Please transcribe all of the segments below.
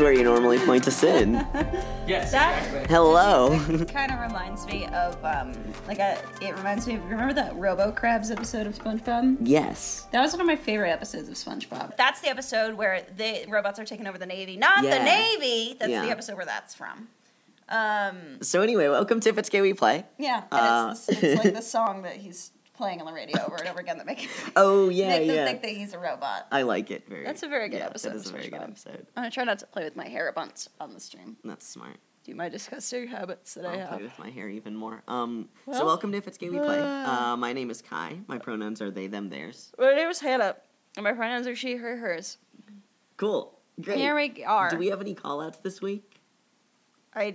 This is where you normally point us in. Yes, That- exactly. Hello. kind of reminds me of um like a it reminds me of remember that Robo Crabs episode of SpongeBob? yes. That was one of my favorite episodes of SpongeBob. That's the episode where the robots are taking over the Navy. Not Yeah. the Navy. That's Yeah. the episode where that's from. Um So anyway, welcome to If It's Gay We Play. yeah, and Uh, it's, it's, it's like the song that he's playing on the radio over and over again that make, Oh yeah, make them yeah. think that he's a robot. I like it very. That's a very good yeah, episode That is a very good SpongeBob. episode. I'm gonna try not to play with my hair bunch on the stream. That's smart. Do my disgusting habits that I I'll have. play with my hair even more. Um, so welcome to If It's Gay We Play. uh, Uh, my name is Kai. My pronouns are they, them, theirs. My name is Hannah, and my pronouns are she, her, hers. Cool. Great. Here we are. Do we have any call outs this week? I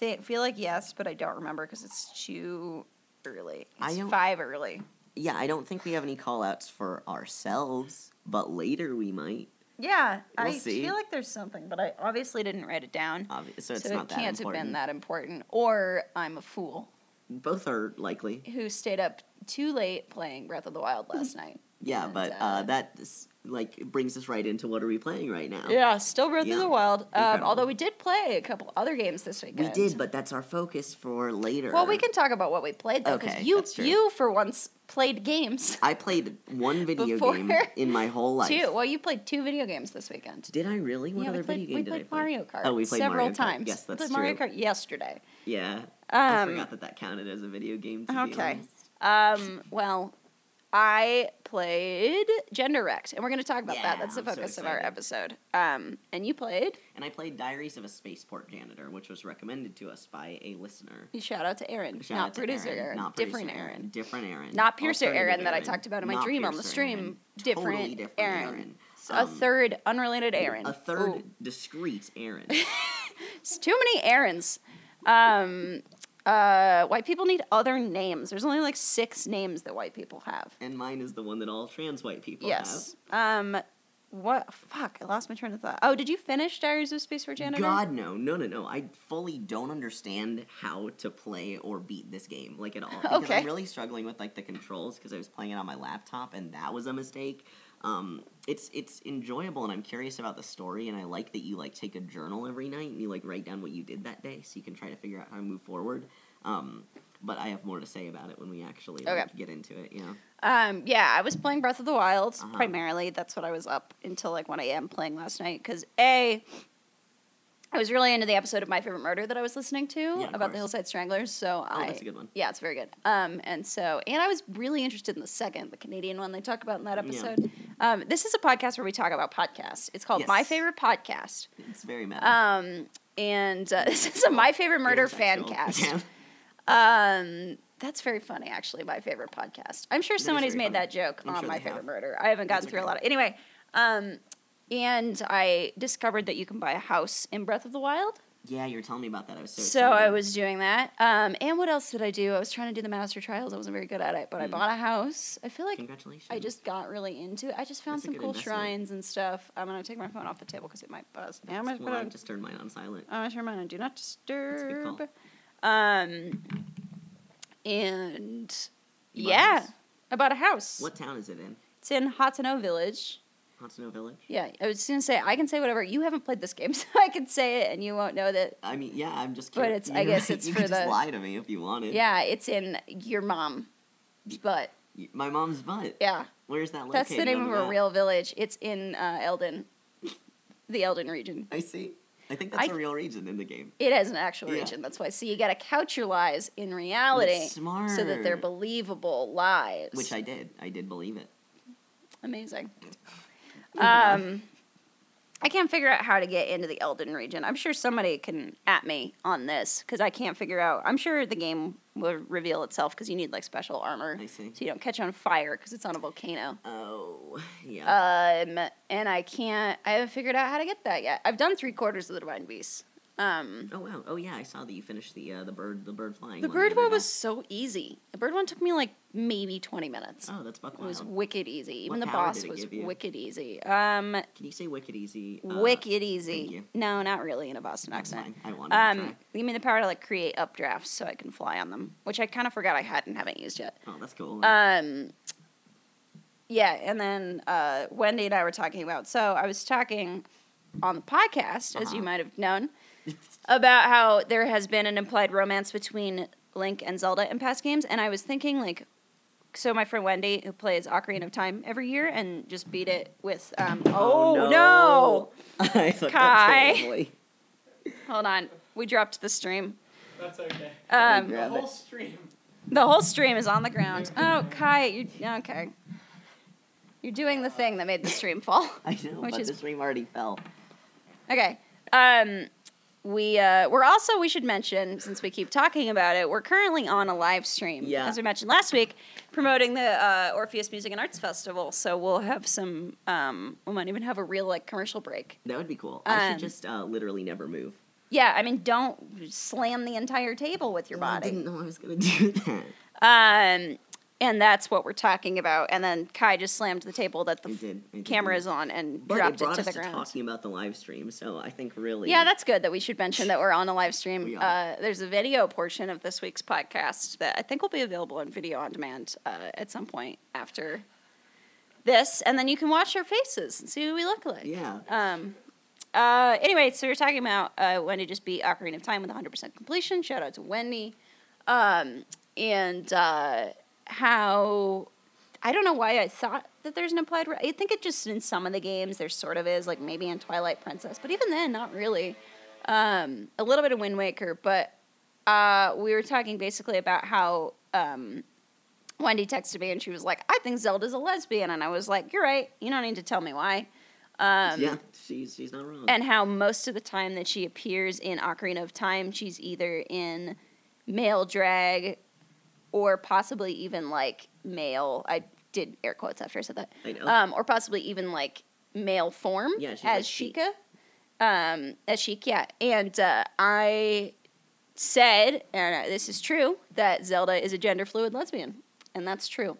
th- feel like yes, but I don't remember because it's too early. I It's don't- five early. Yeah, I don't think we have any call outs for ourselves, but later we might. Yeah, We'll I see. feel like there's something, but I obviously didn't write it down. Obvi- so it's so it can't important. have been that important. Or I'm a fool Both are likely. who stayed up too late playing Breath of the Wild last night. Yeah, And, but uh, uh, that like brings us right into what are we playing right now? Yeah, still Breath Yeah. of the Wild. Um, although we did play a couple other games this weekend. we did, but that's our focus for later. Well, we can talk about what we played though, because Okay, you you for once played games I played one video game in my whole life. too. Well, you played two video games this weekend. Did I really? What yeah, other we played, video game did I play? Mario Kart. Oh, we played several Mario Kart. times. Yes, that's we played Mario true. Kart yesterday. Yeah, I Um, forgot that that counted as a video game. Okay. Um, well, I played Genderwrecked, and we're going to talk about that. That's the I'm so focus of our episode. Um, and you played. And I played Diaries of a Spaceport Janitor, which was recommended to us by a listener. Shout out to Aaron, Shout not to producer Aaron, Aaron, not different producer Aaron. different Aaron, Not piercer Alternative Aaron that I talked about in my not dream on the stream. Aaron, Different totally different Aaron. Aaron. A Um, third unrelated Aaron. a third Ooh. discreet Aaron. It's too many Aarons. Um, uh, white people need other names. There's only like six names that white people have. and mine is the one that all trans white people have. yes. Um, what? Fuck! I lost my train of thought. Oh, did you finish Diaries of Spaceport have. Janitor? God no, no, no, no! I fully don't understand how to play or beat this game, like at all. Because Okay. I'm really struggling with like the controls because I was playing it on my laptop and that was a mistake. Um, it's it's enjoyable and I'm curious about the story and I like that you like take a journal every night and you like write down what you did that day so you can try to figure out how to move forward. Um, but I have more to say about it when we actually like, Okay. get into it. You know. Um, yeah, I was playing Breath of the Wild Uh-huh. primarily. That's what I was up until like 1 a.m. playing last night. Because a, I was really into the episode of My Favorite Murder that I was listening to of about the. Hillside Stranglers. So Oh, I, that's a good one. yeah, it's very good. Um, and so, and I was really interested in the second, the Canadian one they talk about in that episode. Um, this is a podcast where we talk about podcasts. It's called My Favorite Podcast. It's very meta. Um, and uh, this is a My Favorite Murder fan cast. Yeah. Um, that's very funny, actually. My favorite podcast. I'm sure somebody's made funny. that joke I'm on sure My Favorite have. Murder. I haven't gotten It's through a lot of. Anyway, um, and I discovered that you can buy a house in Breath of the Wild. Yeah, you were telling me about that. I was so. So excited. I was doing that. Um, and what else did I do? I was trying to do the Master Trials. I wasn't very good at it, but I Mm. bought a house. I feel like Congratulations. I just got really into it. I just found That's some cool investment. shrines and stuff. I'm gonna take my phone off the table because it might buzz. Yeah, I'm gonna Well, put on just turned mine on silent. I'm gonna turn mine on do not a good call. disturb. Um, and You bought a yeah? I bought a house. What town is it in? It's in Hateno Village. Hateno Village. Yeah, I was gonna say I can say whatever. You haven't played this game, so I can say it, and you won't know that. I mean, yeah, I'm just. But curious. it's- I guess it's you for could just lie to me if you wanted. Yeah, it's in your mom's butt. My mom's butt. Yeah, Where's that located? that's the name of a map? real village. It's in uh, Eldin, the Eldin region. I see. I think that's I- a real region in the game. It has an actual Yeah. region. That's why. So you got to couch your lies in reality, That's smart. so that they're believable lies. Which I did. I did believe it. Amazing. Um, I can't figure out how to get into the Eldin region. I'm sure somebody can at me on this because I can't figure out. I'm sure the game will reveal itself because you need like special armor I see. so you don't catch on fire because it's on a volcano. Oh, yeah. Um, and I can't. I haven't figured out how to get that yet. I've done three quarters of the Divine Beast. Um, oh wow. Oh yeah. I saw that you finished the uh, the bird the bird flying. the one bird one day. was so easy. The bird one took me like maybe 20 minutes. Oh, that's buck It was wicked easy. Even What the boss was wicked easy. Um, Can you say wicked easy? Uh, wicked easy. No, not really in a Boston That's accent. fine. I wanted to Um, give me the power to like create updrafts so I can fly on them, which I kind of forgot I had and haven't used yet. Oh, that's cool. Um, yeah, and then uh, Wendy and I were talking about. So I was talking on the podcast, as you Uh-huh. might have known, about how there has been an implied romance between Link and Zelda in past games, and I was thinking like. So my friend Wendy, who plays Ocarina of Time every year, and just beat it with um, oh, no. I fucked Kai. Hold on, we dropped the stream. That's okay. Um, the Grab it. whole stream. The whole stream is on the ground. Oh, Kai, you okay? You're doing the thing that made the stream fall. I know, Which but is- the stream already fell. Okay. Um, we uh, we're also we should mention since we keep talking about it, we're currently on a live stream. Yeah. As we mentioned last week, promoting the uh, Orpheus Music and Arts Festival. So we'll have some. Um, we might even have a real like commercial break. That would be cool. I Um, should just uh, literally never move. Yeah, I mean, don't slam the entire table with your body. I didn't know I was gonna do that. Um, and that's what we're talking about. And then Kai just slammed the table that the I did. I did camera is on and But dropped it it to the to ground. talking about the live stream, so I think really. Yeah, that's good that we should mention that we're on a live stream. We are. Uh, there's a video portion of this week's podcast that I think will be available on video on demand uh, at some point after this, and then you can watch our faces and see what we look like. Yeah. Um. Uh. Anyway, so we're talking about uh, Wendy just beat Ocarina of Time with 100% completion. Shout out to Wendy. Um. And uh, how I don't know why I thought that there's an implied. Re- I think it just in some of the games there sort of is, like maybe in Twilight Princess, but even then, not really. Um, a little bit of Wind Waker, but uh, we were talking basically about how um, Wendy texted me and she was like, "I think Zelda's a lesbian," and I was like, "You're right. You don't need to tell me why." Um, yeah, she's she's not wrong. and how most of the time that she appears in Ocarina of Time, she's either in male drag or possibly even like male. I did air quotes after I said that. I know. Um, or possibly even like male form Yeah, as like Sheik. Sheikah. Um, as Sheik, yeah. And uh, I said, and uh, this is true, that Zelda is a gender fluid lesbian. And that's true.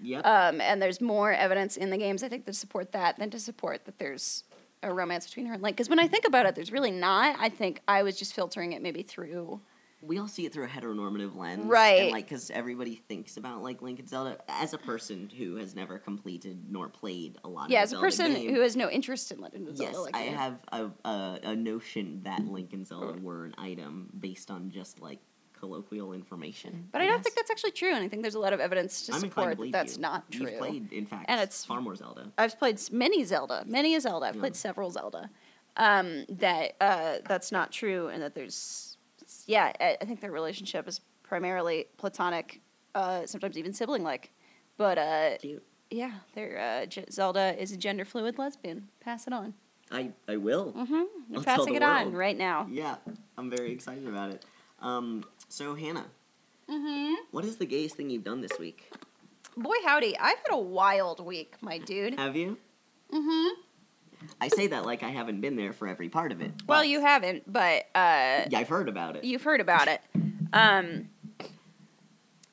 yep. Um, and there's more evidence in the games, I think, to support that than to support that there's a romance between her and Link. Because when I think about it, there's really not. I think I was just filtering it maybe through. We all see it through a heteronormative lens, Right. And like, because everybody thinks about like Link and Zelda as a person who has never completed nor played a lot. Yeah, of as the a person game, who has no interest in Legend of Zelda. Yes, like I you. have a, a a notion that Link and Zelda were an item based on just like colloquial information. But I don't guess. think that's actually true, and I think there's a lot of evidence to I'm inclined support that that's you. not true. You've played, in fact, And it's- far more Zelda. I've played many Zelda, many a Zelda. I've Yeah. played several Zelda. Um, that uh, that's not true, and that there's, yeah, I, I think their relationship is primarily platonic, uh, sometimes even sibling-like. But uh, Cute. yeah, they're, uh, J- Zelda is a gender fluid lesbian. Pass it on. I I will. Mm-hmm. You're I'll passing it on right now. Yeah, I'm very excited about it. Um, so Hannah, Mm-hmm. what is the gayest thing you've done this week? Boy, howdy! I've had a wild week, my dude. Have you? Mm-hmm. I say that like I haven't been there for every part of it. Well, you haven't, but uh, Yeah, I've heard about it. you've heard about it. Um,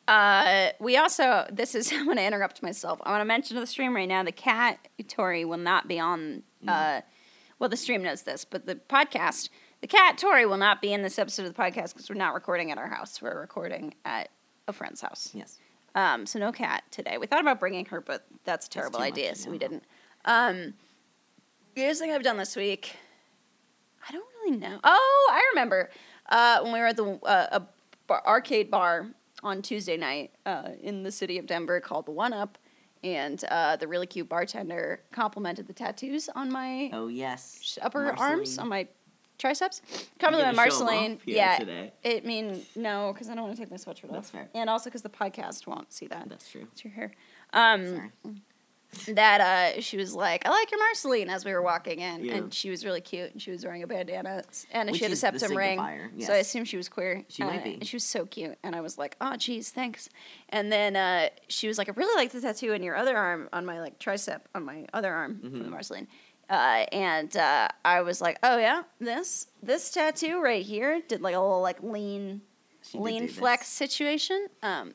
uh, we also, this is, I'm going to interrupt myself. I want to mention to the stream right now the cat, Tori, will not be on, uh, well, the stream knows this, but the podcast, the cat, Tori, will not be in this episode of the podcast because we're not recording at our house. We're recording at a friend's house. yes. Um, so no cat today. We thought about bringing her, but that's a terrible too much, idea, so we yeah. didn't. Um, weirdest thing I've done this week, I don't really know. Oh, I remember uh, when we were at the uh, a bar, arcade bar on Tuesday night uh, in the city of Denver called the One Up, and uh, the really cute bartender complimented the tattoos on my Oh yes. upper arms, on my triceps. You Complimented gonna show 'em Marceline. Yeah, Today. it mean no, because I don't want to take my sweatshirt off. That's fair. And also because the podcast won't see that. That's true. It's your hair. Um, Sorry. That uh, she was like, "I like your Marceline" as we were walking in, Yeah. and she was really cute, and she was wearing a bandana, and Which she had a septum ring, signifier, so I yes. assumed she was queer. She might uh, be. And she was so cute, and I was like, "Oh, geez, thanks." And then uh, she was like, "I really like the tattoo in your other arm on my like tricep on my other arm from the. Marceline." Uh, and uh, I was like, "Oh yeah, this this tattoo right here did like a little like lean She lean do this. flex situation." Um,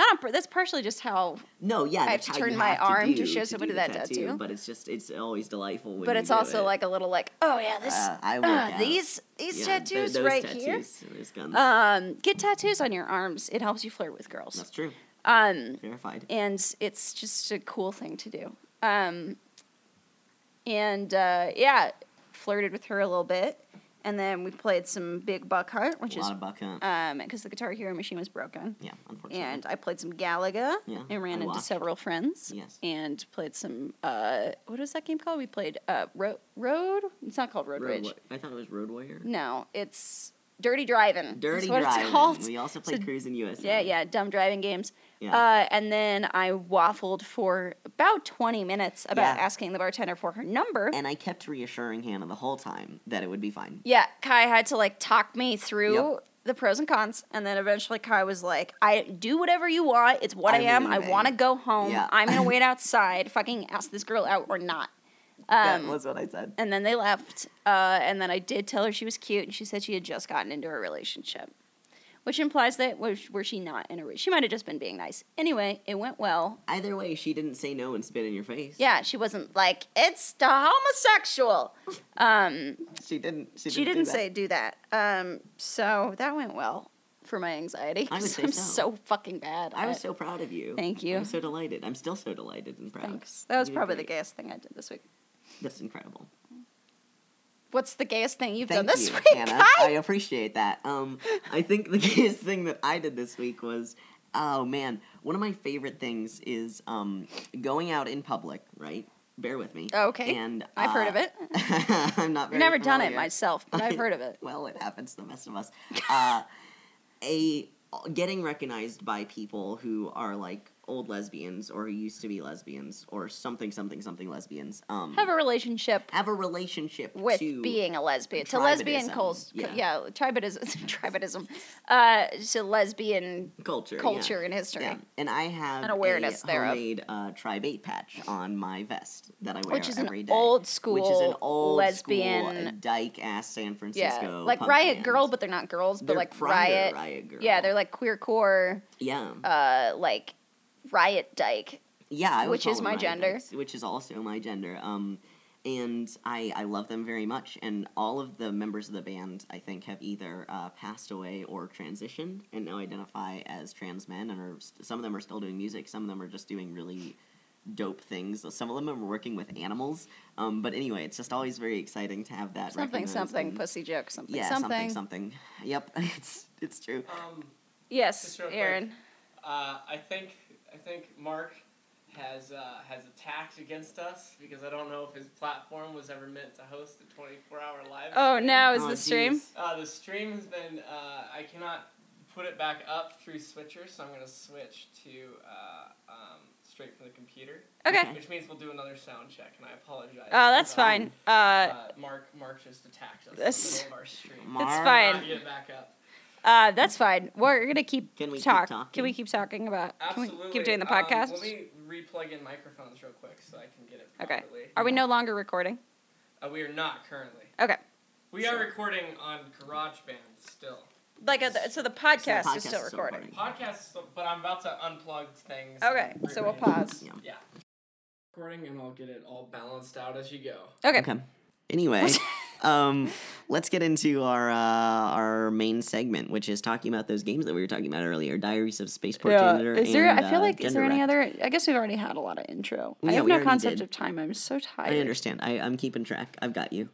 not on, that's partially just how No, yeah. I have to turn my arm to do show somebody do that the tattoo. But it's just it's always delightful. When but it's also it. like a little like oh yeah this Uh, I uh, these these Yeah, tattoos right tattoos, here um get tattoos on your arms it helps you flirt with girls That's true. um Verified. and it's just a cool thing to do um and uh yeah flirted with her a little bit, and then we played some Big Buck Hunt, which a is lot of buck hunt. um because the Guitar Hero machine was broken. yeah, unfortunately. And I played some Galaga Yeah, and ran I into watched. several friends. Yes. And played some uh what was that game called? We played uh Road Road? It's not called Road, Road Rage. Wa- I thought it was Road Warrior. No, it's Dirty Driving. Dirty That's what Driving. it's called. We also So- played Cruis'n USA. Yeah, yeah, dumb driving games. Yeah. Uh, and then I waffled for about 20 minutes about Yeah. asking the bartender for her number. And I kept reassuring Hannah the whole time that it would be fine. yeah, Kai had to like talk me through Yep. the pros and cons. And then eventually Kai was like, I do whatever you want. It's what I, I'm. I want to go home. Yeah. I'm going to wait outside. Fucking ask this girl out or not. that Um, was what I said. and then they left. Uh, and then I did tell her she was cute, and she said she had just gotten into a relationship, which implies that was were she not in a? re- She might have just been being nice. Anyway, it went well. Either way, she didn't say no and spit in your face. Yeah, she wasn't like it's the homosexual. Um, She didn't. She didn't, she didn't that. say do that. Um, so that went well for my anxiety. I would say I'm so. so fucking bad. I was so proud of you. Thank you. I'm so delighted. I'm still so delighted and proud. Thanks. That was You probably the gayest thing I did this week. That's incredible. What's the gayest thing you've Thank done this you, week, Hannah. Kai? I appreciate that. Um, I think the gayest thing that I did this week was, oh man, one of my favorite things is um, going out in public. Right, bear with me. Oh, okay. And I've heard of uh, it. I'm not. Never done it myself, but I've heard of it. well, it happens to the best of us. Uh, a getting recognized by people who are like old lesbians or who used to be lesbians or something something something lesbians um Have a relationship have a relationship with to being a lesbian to lesbian cults yeah. yeah, tribadism tribadism uh to lesbian culture yeah. culture and history Yeah, and I have an awareness a thereof. homemade uh, Tribe 8 patch on my vest that I wear Which is an every day, old school which is an old lesbian- dyke ass San yeah Francisco, like punk riot band. girl but they're not girls but They're like riot riot girl. yeah they're like queer core yeah, uh like riot dyke yeah, I which is my riot gender. dykes, which is also my gender. Um, and I I love them very much. And all of the members of the band, I think, have either uh, passed away or transitioned and now identify as trans men. And are some of them are still doing music. Some of them are just doing really dope things. Some of them are working with animals. Um, but anyway, it's just always very exciting to have that. something something and- pussy joke something Yeah, something, something, something. Yep, it's it's true. Um, yes Just real quick. aaron uh, I think I think Mark has uh, has attacked against us because I don't know if his platform was ever meant to host a 24 hour live. oh stream. now is Oh, the stream. Uh, the stream has been. Uh, I cannot put it back up through Switcher, so I'm gonna switch to uh, um, straight from the computer. okay Okay. Which means we'll do another sound check, and I apologize. oh that's Uh, fine uh Uh, Mark Mark just attacked us This- in the middle of our stream. Mark. It's fine. Get it back up. Uh, that's fine. We're gonna keep Can we keep talk. talking? Can we keep talking about? Absolutely. Can we keep doing the Um, podcast? let me re-plug in microphones real quick so I can get it okay. Are we no longer recording? Uh, we are not currently. Okay. We are recording on GarageBand still. Like, uh, so the podcast, podcast is still is still recording. recording. Podcast, is still, but I'm about to unplug things. Okay, so we'll rearrange. pause. Yeah. Yeah. Recording, and I'll get it all balanced out as you go. Okay. Okay. Anyway, um, let's get into our uh, our main segment, which is talking about those games that we were talking about earlier, Diaries of Spaceport Janitor. Is there? and, I feel uh, like is there any other? I guess we've already had a lot of intro. I have no concept did. of time. I'm so tired. I understand. I, I'm keeping track. I've got you.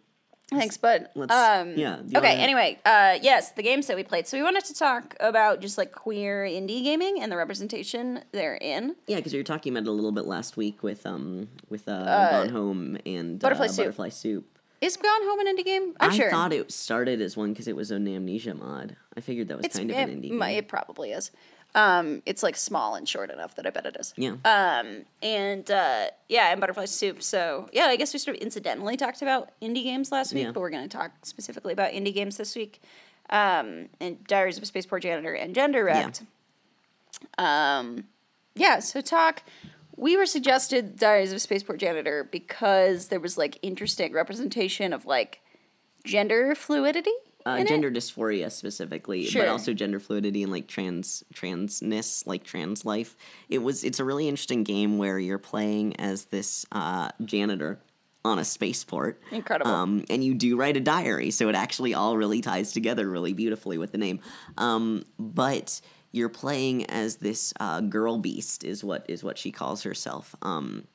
Thanks, but Let's- um, yeah, Okay. Anyway, uh, yes, the games that we played. So we wanted to talk about just like queer indie gaming and the representation therein. Yeah, because you were talking about it a little bit last week with um with uh, Uh, Gone Home and Butterfly uh, Soup. Butterfly Soup. Is Gone Home an indie game? I'm I sure. thought it started as one because it was an Amnesia mod. I figured that was it's kind of it, an indie. game. it probably is. Um, it's like small and short enough that I bet it is. Yeah. Um, and uh, yeah, and Butterfly Soup. So yeah, I guess we sort of incidentally talked about indie games last week, Yeah. but we're going to talk specifically about indie games this week. Um, and Diaries of a Spaceport Janitor and Genderwrecked. Um, yeah. So talk. We were suggested Diaries of a Spaceport Janitor because there was like interesting representation of like gender fluidity. uh, in it. gender dysphoria specifically, Sure. but also gender fluidity and like trans transness, like trans life. It was it's a really interesting game where you're playing as this uh, janitor on a spaceport. Incredible. Um, and you do write a diary, so it actually all really ties together really beautifully with the name. Um, but you're playing as this uh, girl beast is what is what she calls herself. Um,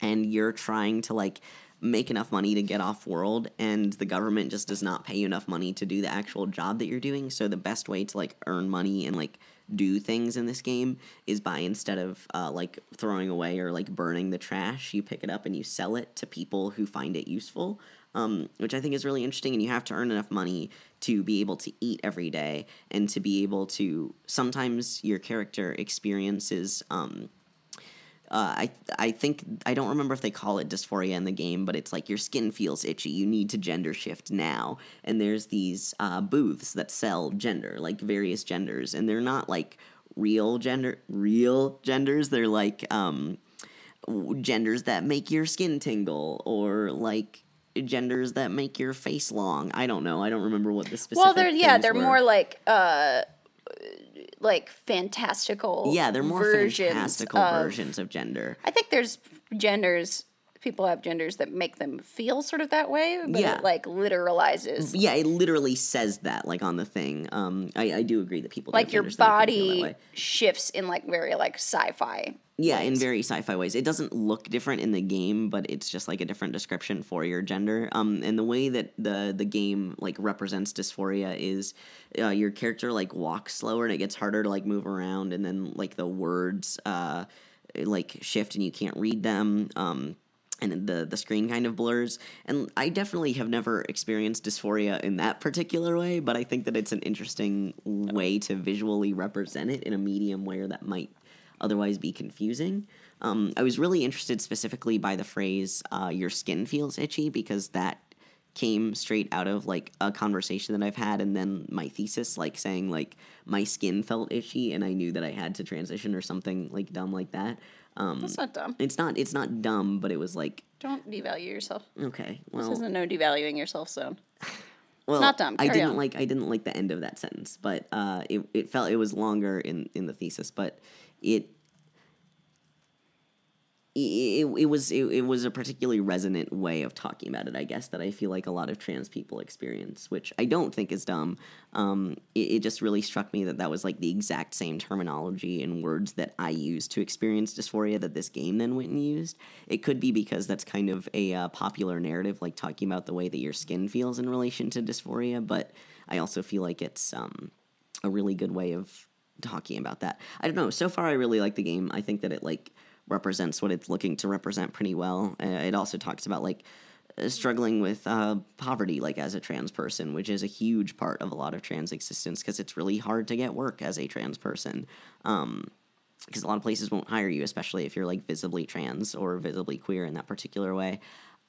and you're trying to like make enough money to get off world and the government just does not pay you enough money to do the actual job that you're doing so the best way to like earn money and like do things in this game is by instead of uh, like throwing away or like burning the trash you pick it up and you sell it to people who find it useful um, which i think is really interesting and you have to earn enough money to be able to eat every day and to be able to sometimes your character experiences um, uh, I I think I don't remember if they call it dysphoria in the game, but it's like your skin feels itchy. You need to gender shift now, and there's these uh, booths that sell gender, like various genders, and they're not like real gender real genders. They're like um, genders that make your skin tingle, or like genders that make your face long. I don't know. I don't remember what the specific. Well, they're yeah, they're were. more like uh, like fantastical. yeah, they're more versions fantastical of- versions of gender. I think there's genders. People have genders that make them feel sort of that way, but Yeah. it like literalizes. Yeah, it literally says that, like on the thing. Um, I, I do agree that people Like your genders that make them feel that body shifts in like very like sci-fi. Yeah, in very sci-fi ways. It doesn't look different in the game, but it's just like a different description for your gender. Um, and the way that the the game like represents dysphoria is uh, your character like walks slower and it gets harder to like move around, and then like the words uh like shift and you can't read them. Um, and the the screen kind of blurs. And I definitely have never experienced dysphoria in that particular way, but I think that it's an interesting way to visually represent it in a medium where that might otherwise be confusing. Um, I was really interested specifically by the phrase uh, "your skin feels itchy" because that came straight out of like a conversation that I've had, and then my thesis, like saying like my skin felt itchy, and I knew that I had to transition or something like dumb like that. Um, That's not dumb. it's not it's not dumb, but it was like Don't devalue yourself. okay, Well, This isn't no devaluing yourself zone. well, not dumb. Carry I didn't on. like I didn't like the end of that sentence, but uh, it it felt it was longer in in the thesis, but it. It, it was it, it was a particularly resonant way of talking about it, I guess, that I feel like a lot of trans people experience, which I don't think is dumb. Um, it, it just really struck me that that was like the exact same terminology and words that I used to experience dysphoria that this game then went and used. It could be because that's kind of a uh, popular narrative, like talking about the way that your skin feels in relation to dysphoria, but I also feel like it's um, a really good way of talking about that. I don't know. So far, I really like the game. I think that it like represents what it's looking to represent pretty well. Uh, it also talks about like uh, struggling with uh, poverty, like as a trans person, which is a huge part of a lot of trans existence because it's really hard to get work as a trans person. Um, because a lot of places won't hire you, especially if you're like visibly trans or visibly queer in that particular way.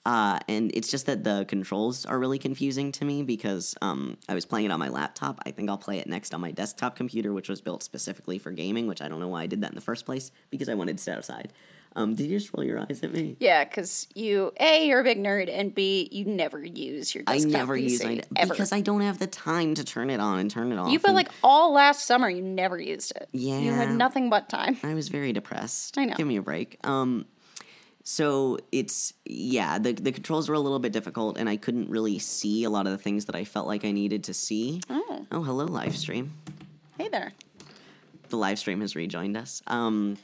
Uh, and it's just that the controls are really confusing to me because um, I was playing it on my laptop. I think I'll play it next on my desktop computer, which was built specifically for gaming, which I don't know why I did that in the first place because I wanted to sit outside. Um, did you just roll your eyes at me? Yeah, because you a you're a big nerd, and b you never use your I never PC, use it ever. because I don't have the time to turn it on and turn it off. you but like all last summer, you never used it. Yeah, you had nothing but time. I was very depressed. I know. Give me a break. Um, so it's yeah, the the controls were a little bit difficult, and I couldn't really see a lot of the things that I felt like I needed to see. Oh, Oh, hello, live stream. hey there. The live stream has rejoined us. Um,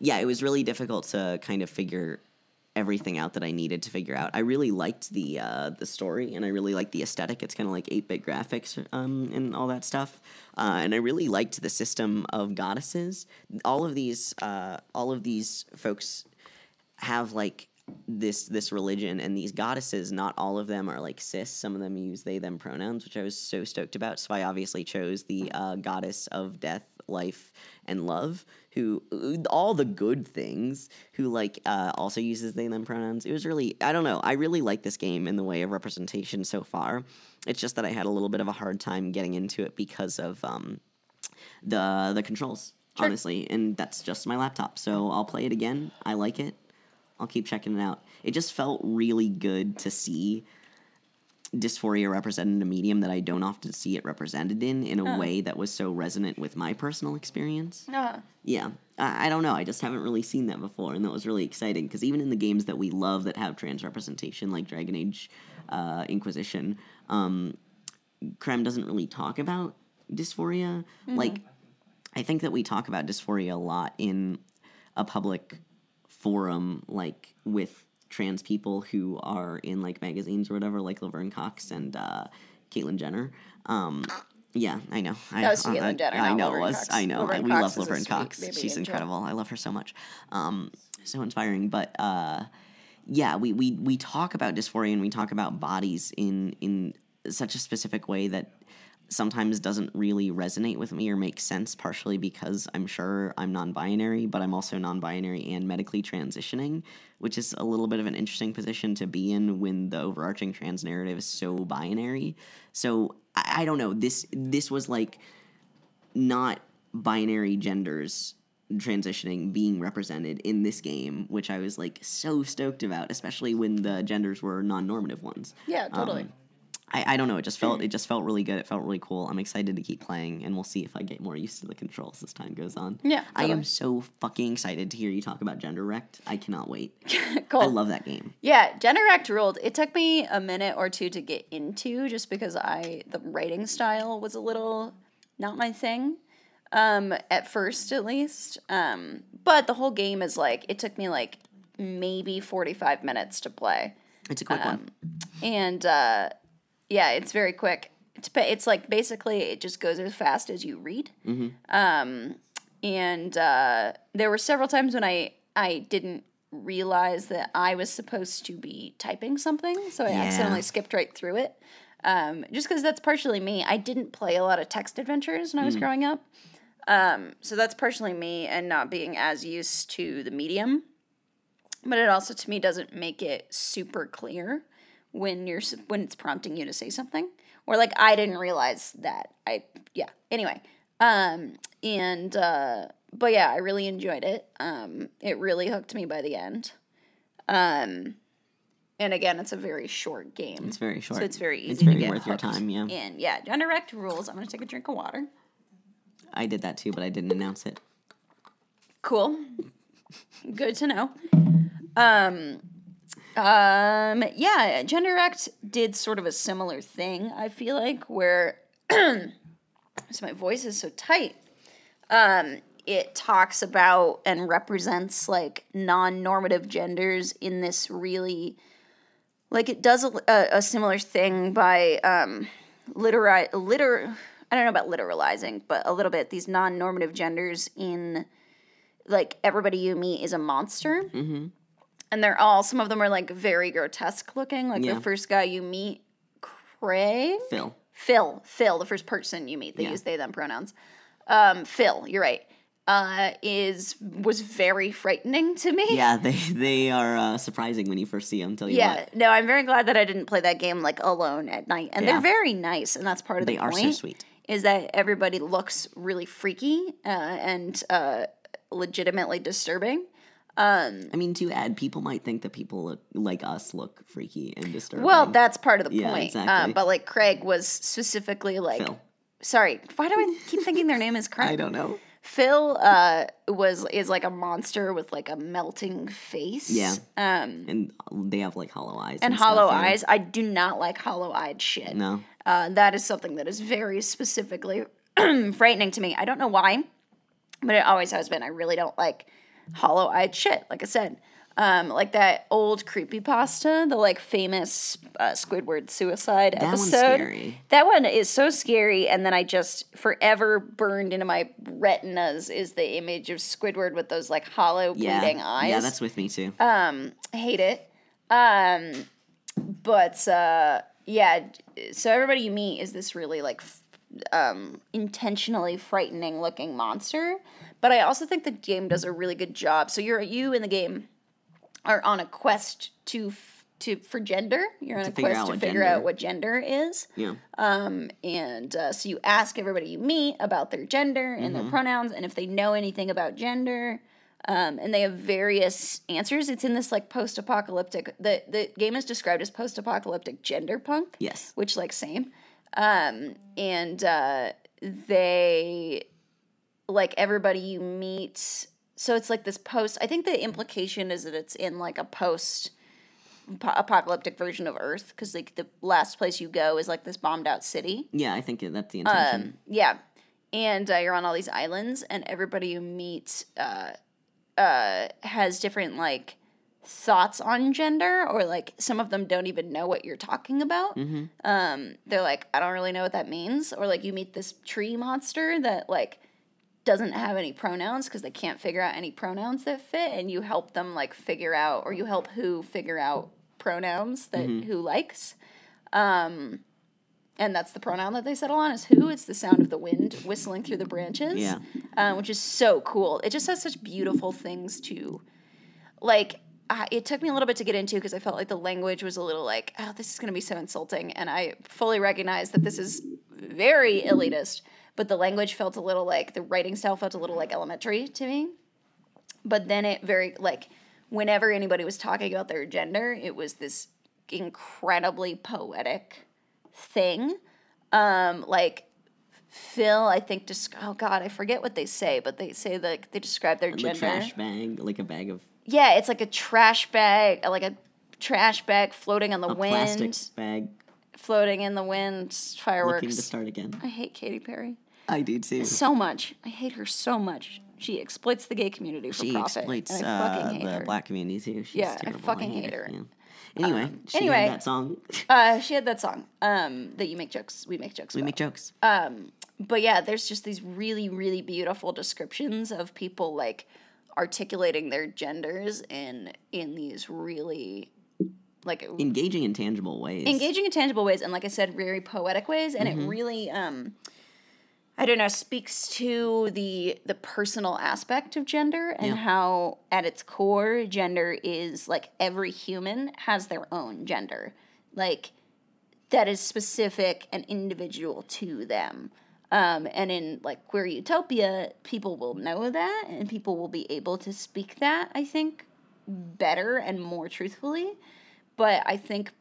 yeah, it was really difficult to kind of figure everything out that I needed to figure out. I really liked the uh, the story, and I really liked the aesthetic. It's kind of like eight bit graphics um, and all that stuff. Uh, and I really liked the system of goddesses. All of these, uh, all of these folks have like this this religion and these goddesses not all of them are like cis. Some of them use they them pronouns which i was so stoked about. So i obviously chose the uh, goddess of death life and love who all the good things who like uh, also uses they them pronouns. It was really i don't know i really like this game in the way of representation so far. It's just that i had a little bit of a hard time getting into it because of um, the the controls Sure. honestly and that's just my laptop. So i'll play it again. I like it I'll keep checking it out. It just felt really good to see dysphoria represented in a medium that I don't often see it represented in, in a way that was so resonant with my personal experience. Uh, Yeah, I, I don't know. I just haven't really seen that before, and that was really exciting because even in the games that we love that have trans representation, like Dragon Age uh, Inquisition, um, Krem doesn't really talk about dysphoria. Like, I think that we talk about dysphoria a lot in a public forum, like with trans people who are in like magazines or whatever, like Laverne Cox and uh, Caitlyn Jenner. Um, yeah, I know. I, That was I- Caitlyn Jenner, I know Laverne it was. Cox. I know. Laverne we Cox love Laverne Cox. She's incredible. I love her so much. Um, so inspiring. But uh, yeah, we, we we talk about dysphoria and we talk about bodies in in such a specific way that sometimes doesn't really resonate with me or make sense partially because I'm sure I'm non-binary but I'm also non-binary and medically transitioning which is a little bit of an interesting position to be in when the overarching trans narrative is so binary so I, I don't know this this was like not binary genders transitioning being represented in this game which I was like so stoked about especially when the genders were non-normative ones Yeah, totally. Um, I, I don't know. It just felt it just felt really good. It felt really cool. I'm excited to keep playing, and we'll see if I get more used to the controls as time goes on. Yeah, I am so fucking excited to hear you talk about Genderwrecked. I cannot wait. cool. I love that game. Yeah, Genderwrecked ruled. It took me a minute or two to get into just because I the writing style was a little not my thing. Um, at first at least. Um, but the whole game is like it took me like maybe 45 minutes to play. It's a quick one. Um, And uh yeah, it's very quick. It's it's like basically it just goes as fast as you read. Um, and uh, there were several times when I I didn't realize that I was supposed to be typing something, so I Yeah. accidentally skipped right through it. Um, just because that's partially me. I didn't play a lot of text adventures when I was growing up. Um, so that's partially me and not being as used to the medium. But it also to me doesn't make it super clear when you're when it's prompting you to say something or like I didn't realize that. I yeah. Anyway, um and uh but yeah, I really enjoyed it. Um it really hooked me by the end. Um and again, it's a very short game. It's very short. So it's very easy It's very to get worth your time. Yeah, And yeah, Genderwrecked rules. I'm gonna take a drink of water. I did that too, but I didn't announce it. Cool. Good to know. Um um yeah, Genderwrecked did sort of a similar thing, I feel like, where so my voice is so tight. Um it talks about and represents like non-normative genders in this really like it does a, a, similar thing by um liter liter I don't know about literalizing, but a little bit these non-normative genders in like everybody you meet is a monster. Mm-hmm. And they're all some of them are like very grotesque looking. Like Yeah. the first guy you meet, Craig, Phil. Phil, Phil, the first person you meet, they Yeah. use they them pronouns. Um, Phil, you're right. Uh, is was very frightening to me. Yeah, they they are uh, surprising when you first see them. Tell you Yeah, what, no, I'm very glad that I didn't play that game like alone at night. And Yeah. they're very nice, and that's part of they the are point. so sweet. Is that everybody looks really freaky uh, and uh, legitimately disturbing. I mean, to add, people might think that people look, like us look freaky and disturbing. Well, that's part of the Yeah, point. exactly. Um, but like Craig was specifically like, Phil. sorry, why do I keep thinking their name is Craig? I don't know. Phil uh, was is like a monster with like a melting face. Yeah. Um, And they have like hollow eyes and stuff, hollow yeah. eyes. I do not like hollow eyed shit. No, Uh, that is something that is very specifically frightening to me. I don't know why, but it always has been. I really don't like hollow eyed shit, like I said. Um, like that old creepy pasta, the like famous uh, Squidward suicide That episode. scary. That one is so scary, and then I just forever burned into my retinas is the image of Squidward with those like hollow yeah, bleeding eyes. yeah, that's with me too. Um, hate it. Um, but uh, yeah, so everybody you meet is this really like f- um, intentionally frightening looking monster. But I also think the game does a really good job. So you're you in the game are on a quest to f- to for gender. You're on a quest to figure gender- out what gender is. yeah, Um, and uh, so you ask everybody you meet about their gender and Mm-hmm. their pronouns, and if they know anything about gender. Um, and they have various answers. It's in this like post-apocalyptic. The the game is described as post-apocalyptic gender punk, yes, which like same. Um, and uh, they like everybody you meet. So it's like this post. I think the implication is that it's in like a post apocalyptic version of Earth because like the last place you go is like this bombed out city. yeah. I think that's the intention. Um, yeah, and uh, you're on all these islands, and everybody you meet uh, uh, has different like thoughts on gender or like some of them don't even know what you're talking about Mm-hmm. um they're like i don't really know what that means or like you meet this tree monster that like doesn't have any pronouns because they can't figure out any pronouns that fit and you help them like figure out or you help who figure out pronouns that Mm-hmm. who likes um and that's the pronoun that they settle on is who it's the sound of the wind whistling through the branches Yeah. uh, which is so cool it just has such beautiful things to like uh, it took me a little bit to get into because I felt like the language was a little like, oh, this is going to be so insulting. And I fully recognize that this is very elitist, but the language felt a little like, the writing style felt a little like elementary to me. But then it very, like, whenever anybody was talking about their gender, it was this incredibly poetic thing. Um, like, Phil, I think, just, oh God, I forget what they say, but they say like they describe their The gender. trash bag, like a bag of Yeah, it's like a trash bag, like a trash bag floating on the a wind, plastic bag, floating in the wind, fireworks. looking to start again. I hate Katy Perry I do too. so much. I hate her so much. She exploits the gay community for She profit. exploits and I uh, hate the her. black community too. She's Yeah, I terrible. fucking hate her. Yeah. Anyway, she anyway. had that song. Uh, she had that song um, that you make jokes. We make jokes. we about. make jokes. Um, but yeah, there's just these really, really beautiful descriptions of people like articulating their genders in in these really like Engaging in tangible ways. engaging in tangible ways and like i said very poetic ways and Mm-hmm. it really um i don't know speaks to the the personal aspect of gender and Yeah. how at its core gender is like every human has their own gender. Like that is specific and individual to them. Um, and in like queer utopia people will know that and people will be able to speak that i think better and more truthfully. But i think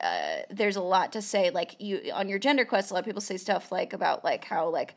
uh, there's a lot to say like you on your gender quest a lot of people say stuff like about like how like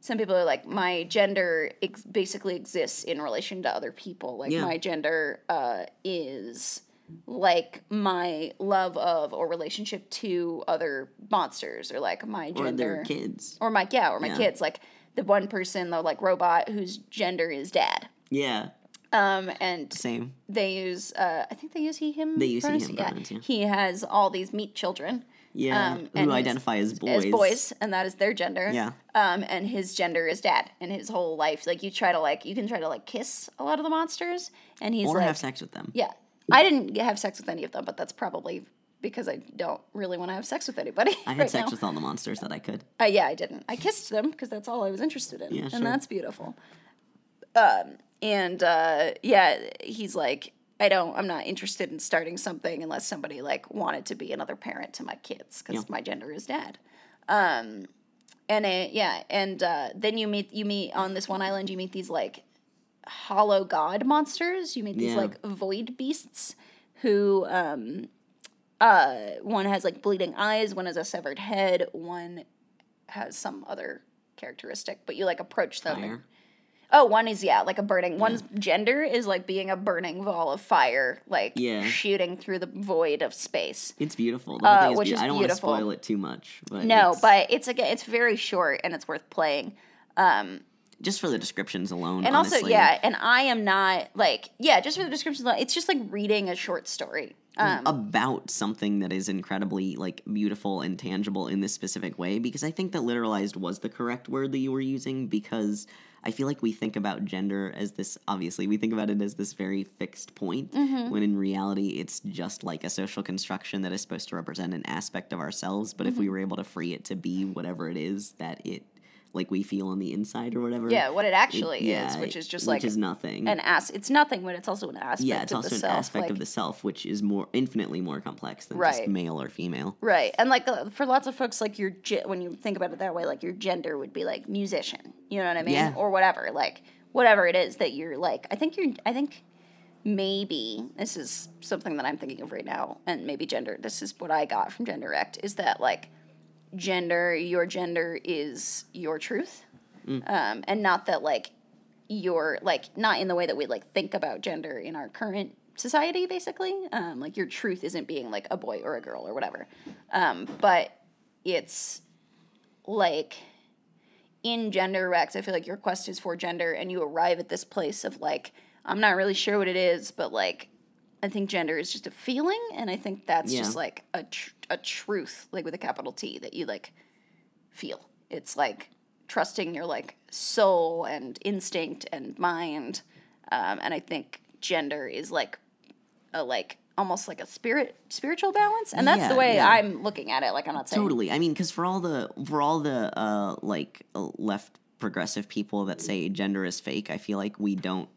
some people are like my gender ex- basically exists in relation to other people like Yeah. my gender uh, is like my love of or relationship to other monsters or like my or gender their kids. or my yeah or my Yeah. kids like the one person the like robot whose gender is dad Yeah, um and same. they use uh i think they use he him They use he, pronouns? him yeah. pronouns, yeah. he has all these meat children Yeah, um, who his- identify as boys. as boys and that is their gender Yeah. um and his gender is dad and his whole life like you try to like you can try to like kiss a lot of the monsters and he's or like have sex with them. yeah i didn't have sex with any of them but that's probably because i don't really want to have sex with anybody I had right sex now. with all the monsters that I could. Uh, yeah, I didn't. I kissed them because that's all I was interested in, Yeah, and that's beautiful. Um, and uh, yeah, he's like, I don't. I'm not interested in starting something unless somebody like wanted to be another parent to my kids because Yeah. my gender is dad. Um, and it, yeah, and uh, then you meet you meet on this one island. You meet these like hollow god monsters. You meet these Yeah. like void beasts who um, uh, one has like bleeding eyes, one has a severed head, one has some other characteristic, but you like approach them. Fire. Oh, one is yeah, like a burning. One's gender is like being a burning ball of fire, like Yeah. shooting through the void of space. It's beautiful. The whole Uh, thing is which beau- is I don't want to spoil it too much, but No, it's- but it's again, it's very short and it's worth playing. Um, just for the descriptions alone. and honestly, also, yeah, and I am not like yeah, just for the descriptions alone, it's just like reading a short story. Um, about something that is incredibly like beautiful and tangible in this specific way because I think that literalized was the correct word that you were using because I feel like we think about gender as this obviously we think about it as this very fixed point Mm-hmm. when in reality it's just like a social construction that is supposed to represent an aspect of ourselves but if Mm-hmm. we were able to free it to be whatever it is that it like we feel on the inside or whatever yeah, what it actually it- is, yeah, which is just which like is nothing an ass. It's nothing, but it's also an aspect. yeah, it's of also the an self, aspect like, of the self, which is more infinitely more complex than Right. just male or female. Right. And like uh, for lots of folks, like your ge- when you think about it that way, like your gender would be like musician. You know what I mean? Yeah. Or whatever. Like whatever it is that you're like. I think you're. I think maybe this is something that I'm thinking of right now, and maybe gender. This is what I got from Genderwrecked is that like gender, your gender is your truth, um, and not that like you're like not in the way that we like think about gender in our current society basically. Um, like your truth isn't being like a boy or a girl or whatever. Um, but it's like in Genderwrecked i feel like your quest is for gender and you arrive at this place of like i'm not really sure what it is but like I think gender is just a feeling, and I think that's Yeah. just like a tr- a truth, like with a capital T, that you like feel. It's like trusting your like soul and instinct and mind, um, and I think gender is like a like almost like a spirit spiritual balance, and that's Yeah, the way yeah. I'm looking at it. Like I'm not saying Totally. I mean, because for all the for all the uh, like uh, left progressive people that say gender is fake, I feel like we don't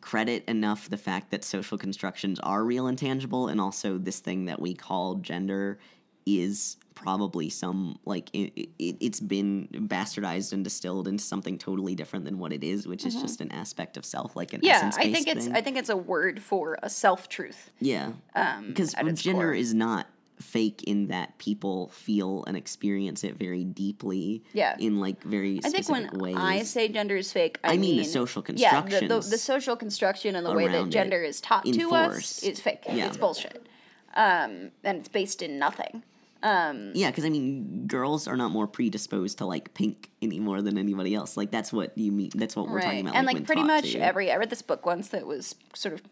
credit enough the fact that social constructions are real and tangible, and also this thing that we call gender is probably some like it, it, it's been bastardized and distilled into something totally different than what it is, which is just an aspect of self, like an Mm-hmm. Yeah, I think it's thing. I think it's a word for a self truth. Yeah. Um, Because gender core. is not fake in that people feel and experience it very deeply. Yeah. In like very I think when ways. I say gender is fake, I, I mean the social construction. Yeah, the, the, the social construction and the way that gender is taught to us is fake. Yeah. It's bullshit. Um, and it's based in nothing. Um, yeah, because I mean, girls are not more predisposed to like pink any more than anybody else. Like that's what you mean. That's what we're talking about. and like, like pretty much to. every I read this book once that was sort of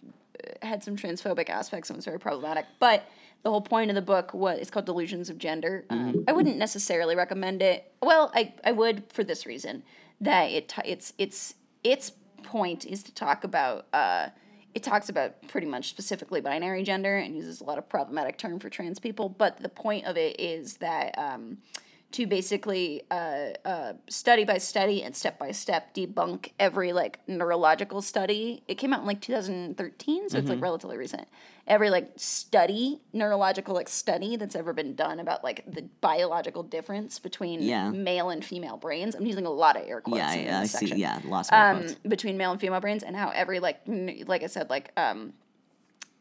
uh, had some transphobic aspects and was very problematic. But the whole point of the book was it's called Delusions of Gender. Mm-hmm. Um, I wouldn't necessarily recommend it. Well, I I would for this reason that it it's it's its point is to talk about. Uh, it talks about pretty much specifically binary gender and uses a lot of problematic term for trans people. But the point of it is that um, to basically uh, uh, study by study and step by step debunk every like neurological study. It came out in like 2013, so it's Mm-hmm. like relatively recent. Every like study, neurological like study that's ever been done about like the biological difference between Yeah. male and female brains. I'm using a lot of air quotes. yeah, in I, this see. Yeah, lots of air um, quotes. between male and female brains and how every like n- like I said like um,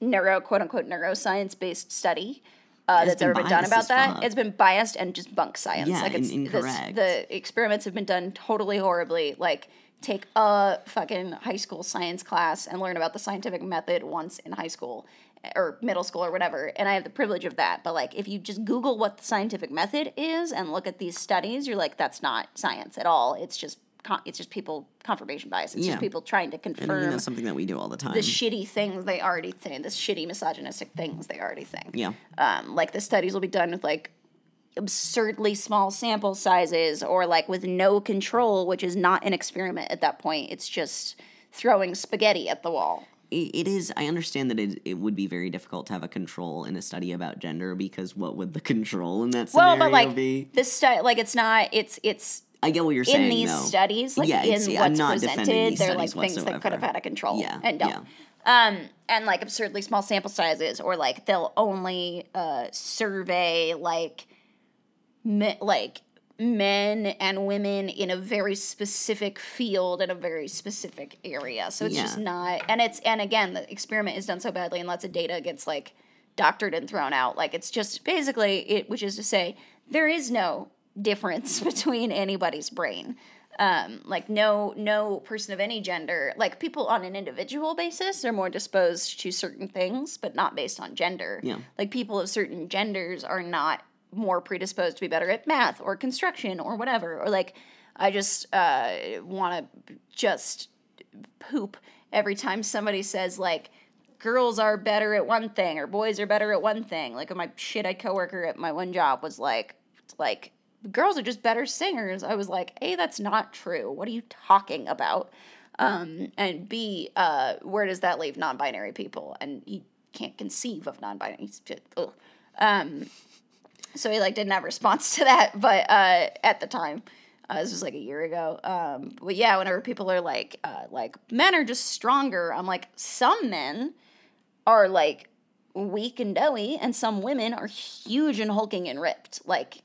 neuro quote unquote neuroscience based study uh, It's ever been done about that. fuck. it's been biased and just bunk science. Yeah, like it's this- incorrect. the experiments have been done totally horribly. Like take a fucking high school science class and learn about the scientific method once in high school or middle school or whatever. And i have the privilege of that. But like if you just google what the scientific method is and look at these studies you're like that's not science at all. It's just con- it's just people confirmation bias it's Yeah. just people trying to confirm. And confirm that's something that we do all the time. the shitty things they already think the shitty misogynistic things they already think yeah. um, like the studies will be done with like absurdly small sample sizes or like with no control which is not an experiment at that point it's just throwing spaghetti at the wall it, is i understand that it, it would be very difficult to have a control in a study about gender because what would the control in that well but like be this stu- like it's not it's it's i get what you're saying. in these though. studies like Yeah, in what's presented they're like studies things that could have had a control yeah and don't. um and like absurdly small sample sizes or like they'll only uh survey like me- like men and women in a very specific field in a very specific area. So it's just not and it's and again the experiment is done so badly and lots of data gets like doctored and thrown out. Like it's just basically it which is to say there is no difference between anybody's brain. Um, like no no person of any gender like people on an individual basis are more disposed to certain things but not based on gender. Yeah. like people of certain genders are not more predisposed to be better at math or construction or whatever or like i just uh, want to just poop every time somebody says like girls are better at one thing or boys are better at one thing. Like my shit-eyed coworker at my one job was like like girls are just better singers. I was like a that's not true. What are you talking about? Um, and b uh, where does that leave non-binary people? And he can't conceive of just, ugh. Um, so he like didn't have a response to that. But uh, at the time uh, this was like a year ago um, but yeah whenever people are like uh, like men are just stronger i'm like some men are like weak and doughy and some women are huge and hulking and ripped. Like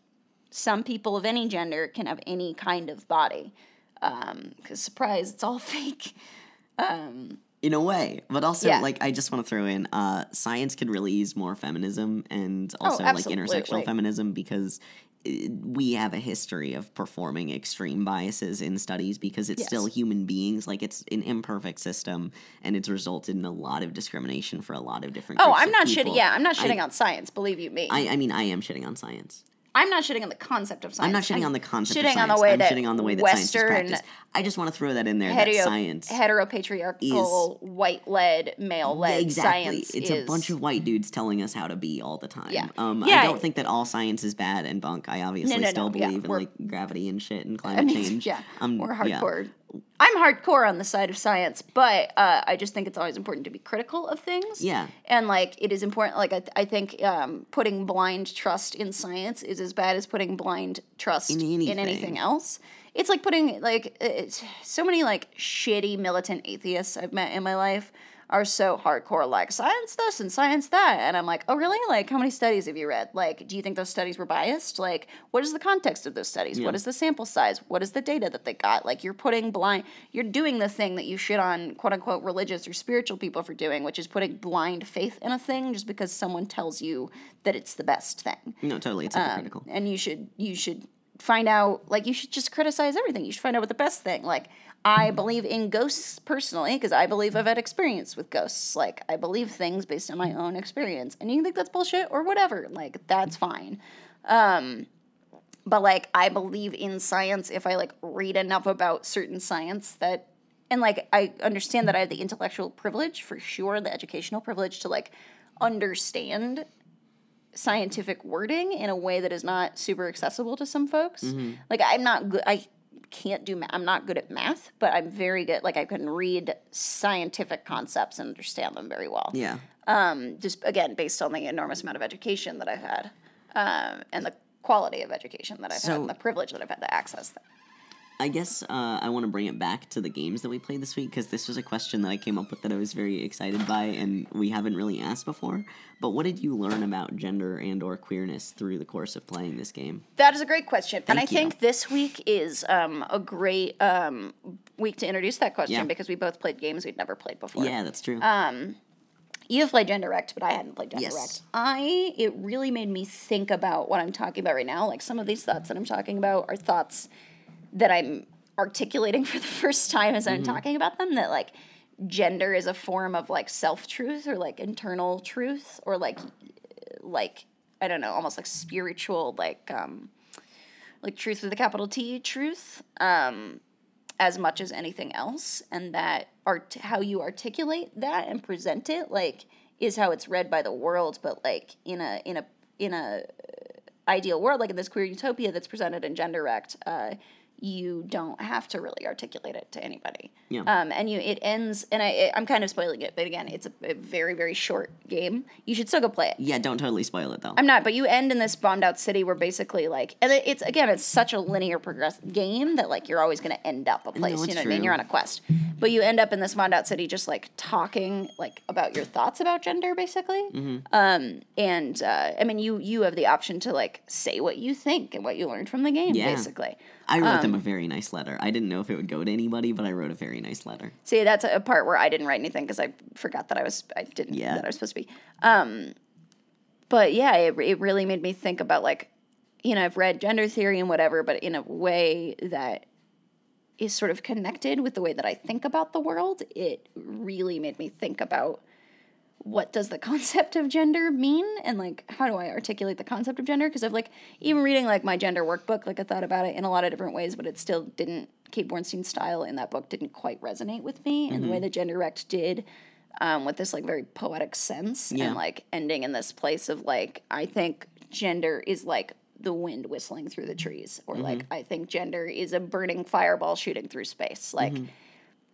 some people of any gender can have any kind of body. Um because surprise it's all fake. Um, in a way but also Yeah. like i just want to throw in uh science can really use more feminism and also like intersectional feminism because uh, we have a history of performing extreme biases in studies because it's still human beings. Like it's an imperfect system and it's resulted in a lot of discrimination for a lot of different oh i'm not people. shitting yeah i'm not shitting I, on science believe you me. I, I mean i am shitting on science I'm not shitting on the concept of science. I'm not shitting on the concept shitting of science. on the way I'm that shitting on the way that Western science is practiced. I just want to throw that in there that hetero, science heteropatriarchal, white led, male led exactly. science It's is a bunch of white dudes telling us how to be all the time. Yeah. Um, Yeah. I don't think that all science is bad and bunk. I obviously no, still no, yeah, believe in like gravity and shit and I climate mean, change. yeah, Um, we're yeah. I'm hardcore on the side of science, but uh, I just think it's always important to be critical of things. Yeah. and like it is important. Like I, th- I think um, putting blind trust in science is as bad as putting blind trust In anything. anything else. It's like putting like it's so many like shitty militant atheists I've met in my life are so hardcore like science this and science that and I'm like, "Oh really? Like how many studies have you read? Like do you think those studies were biased? Like what is the context of those studies? What Yeah. is the sample size? What is the data that they got? Like you're putting blind you're doing the thing that you shit on quote unquote religious or spiritual people for doing, which is putting blind faith in a thing just because someone tells you that it's the best thing No, totally. Um, It's hypocritical. and you should you should find out like you should just criticize everything. You should find out what the best thing like i believe in ghosts personally because i believe i've had experience with ghosts. Like i believe things based on my own experience. And you can think that's bullshit or whatever like that's fine. Um but like i believe in science. If i like read enough about certain science that and like i understand that i have the intellectual privilege for sure the educational privilege to like understand scientific wording in a way that is not super accessible to some folks. Mm-hmm. Like I'm not good. I can't do. Ma- I'm not good at math, but I'm very good. Like I can read scientific concepts and understand them very well. yeah. Um, just again based on the enormous amount of education that I've had, um, and the quality of education that I've had, and the privilege that I've had to access them. I guess uh, I want to bring it back to the games that we played this week because this was a question that I came up with that I was very excited by and we haven't really asked before. But what did you learn about gender and or queerness through the course of playing this game? That is a great question, and I you. think this week is um, a great um, week to introduce that question Yeah. because we both played games we'd never played before. Yeah, that's true. Um, You've played Genderwrecked, but I hadn't played Gender Yes. I it really made me think about what I'm talking about right now. Like some of these thoughts that I'm talking about are thoughts that I'm articulating for the first time as Mm-hmm. I'm talking about them. That like gender is a form of like self truth or like internal truth or like like I don't know, almost like spiritual like um like truth with a capital T truth. Um as much as anything else and that art how you articulate that and present it like is how it's read by the world but like in a in a in a ideal world like in this queer utopia that's presented in Genderwrecked uh you don't have to really articulate it to anybody. Yeah. Um, and you it ends, and I I'm kind of spoiling it, but again, it's a, a very very short game. You should still go play it. yeah, don't totally spoil it though. I'm not, but you end in this bombed out city where basically like, and it- it's again, it's such a linear progress game that like you're always going to end up a place. you it's know what I mean? You're on a quest, but you end up in this bombed out city just like talking like about your thoughts about gender, basically. Mm-hmm. Um, and uh, I mean, you you have the option to like say what you think and what you learned from the game, Yeah. basically. I wrote um, them a very nice letter. I didn't know if it would go to anybody, but I wrote a very nice letter. See, that's a part where I didn't write anything because I forgot that I was I didn't Yeah. that I was supposed to be. Um, but yeah, it it really made me think about like, you know, I've read gender theory and whatever, but in a way that is sort of connected with the way that I think about the world. It really made me think about what does the concept of gender mean? And like how do i articulate the concept of gender? Because i've like even reading like my gender workbook like i thought about it in a lot of different ways but it still didn't kate bornstein's style in that book didn't quite resonate with me and the way mm-hmm. that Genderwrecked did um, with this like very poetic sense Yeah. and like ending in this place of like i think gender is like the wind whistling through the trees or like mm-hmm. i think gender is a burning fireball shooting through space. Like mm-hmm.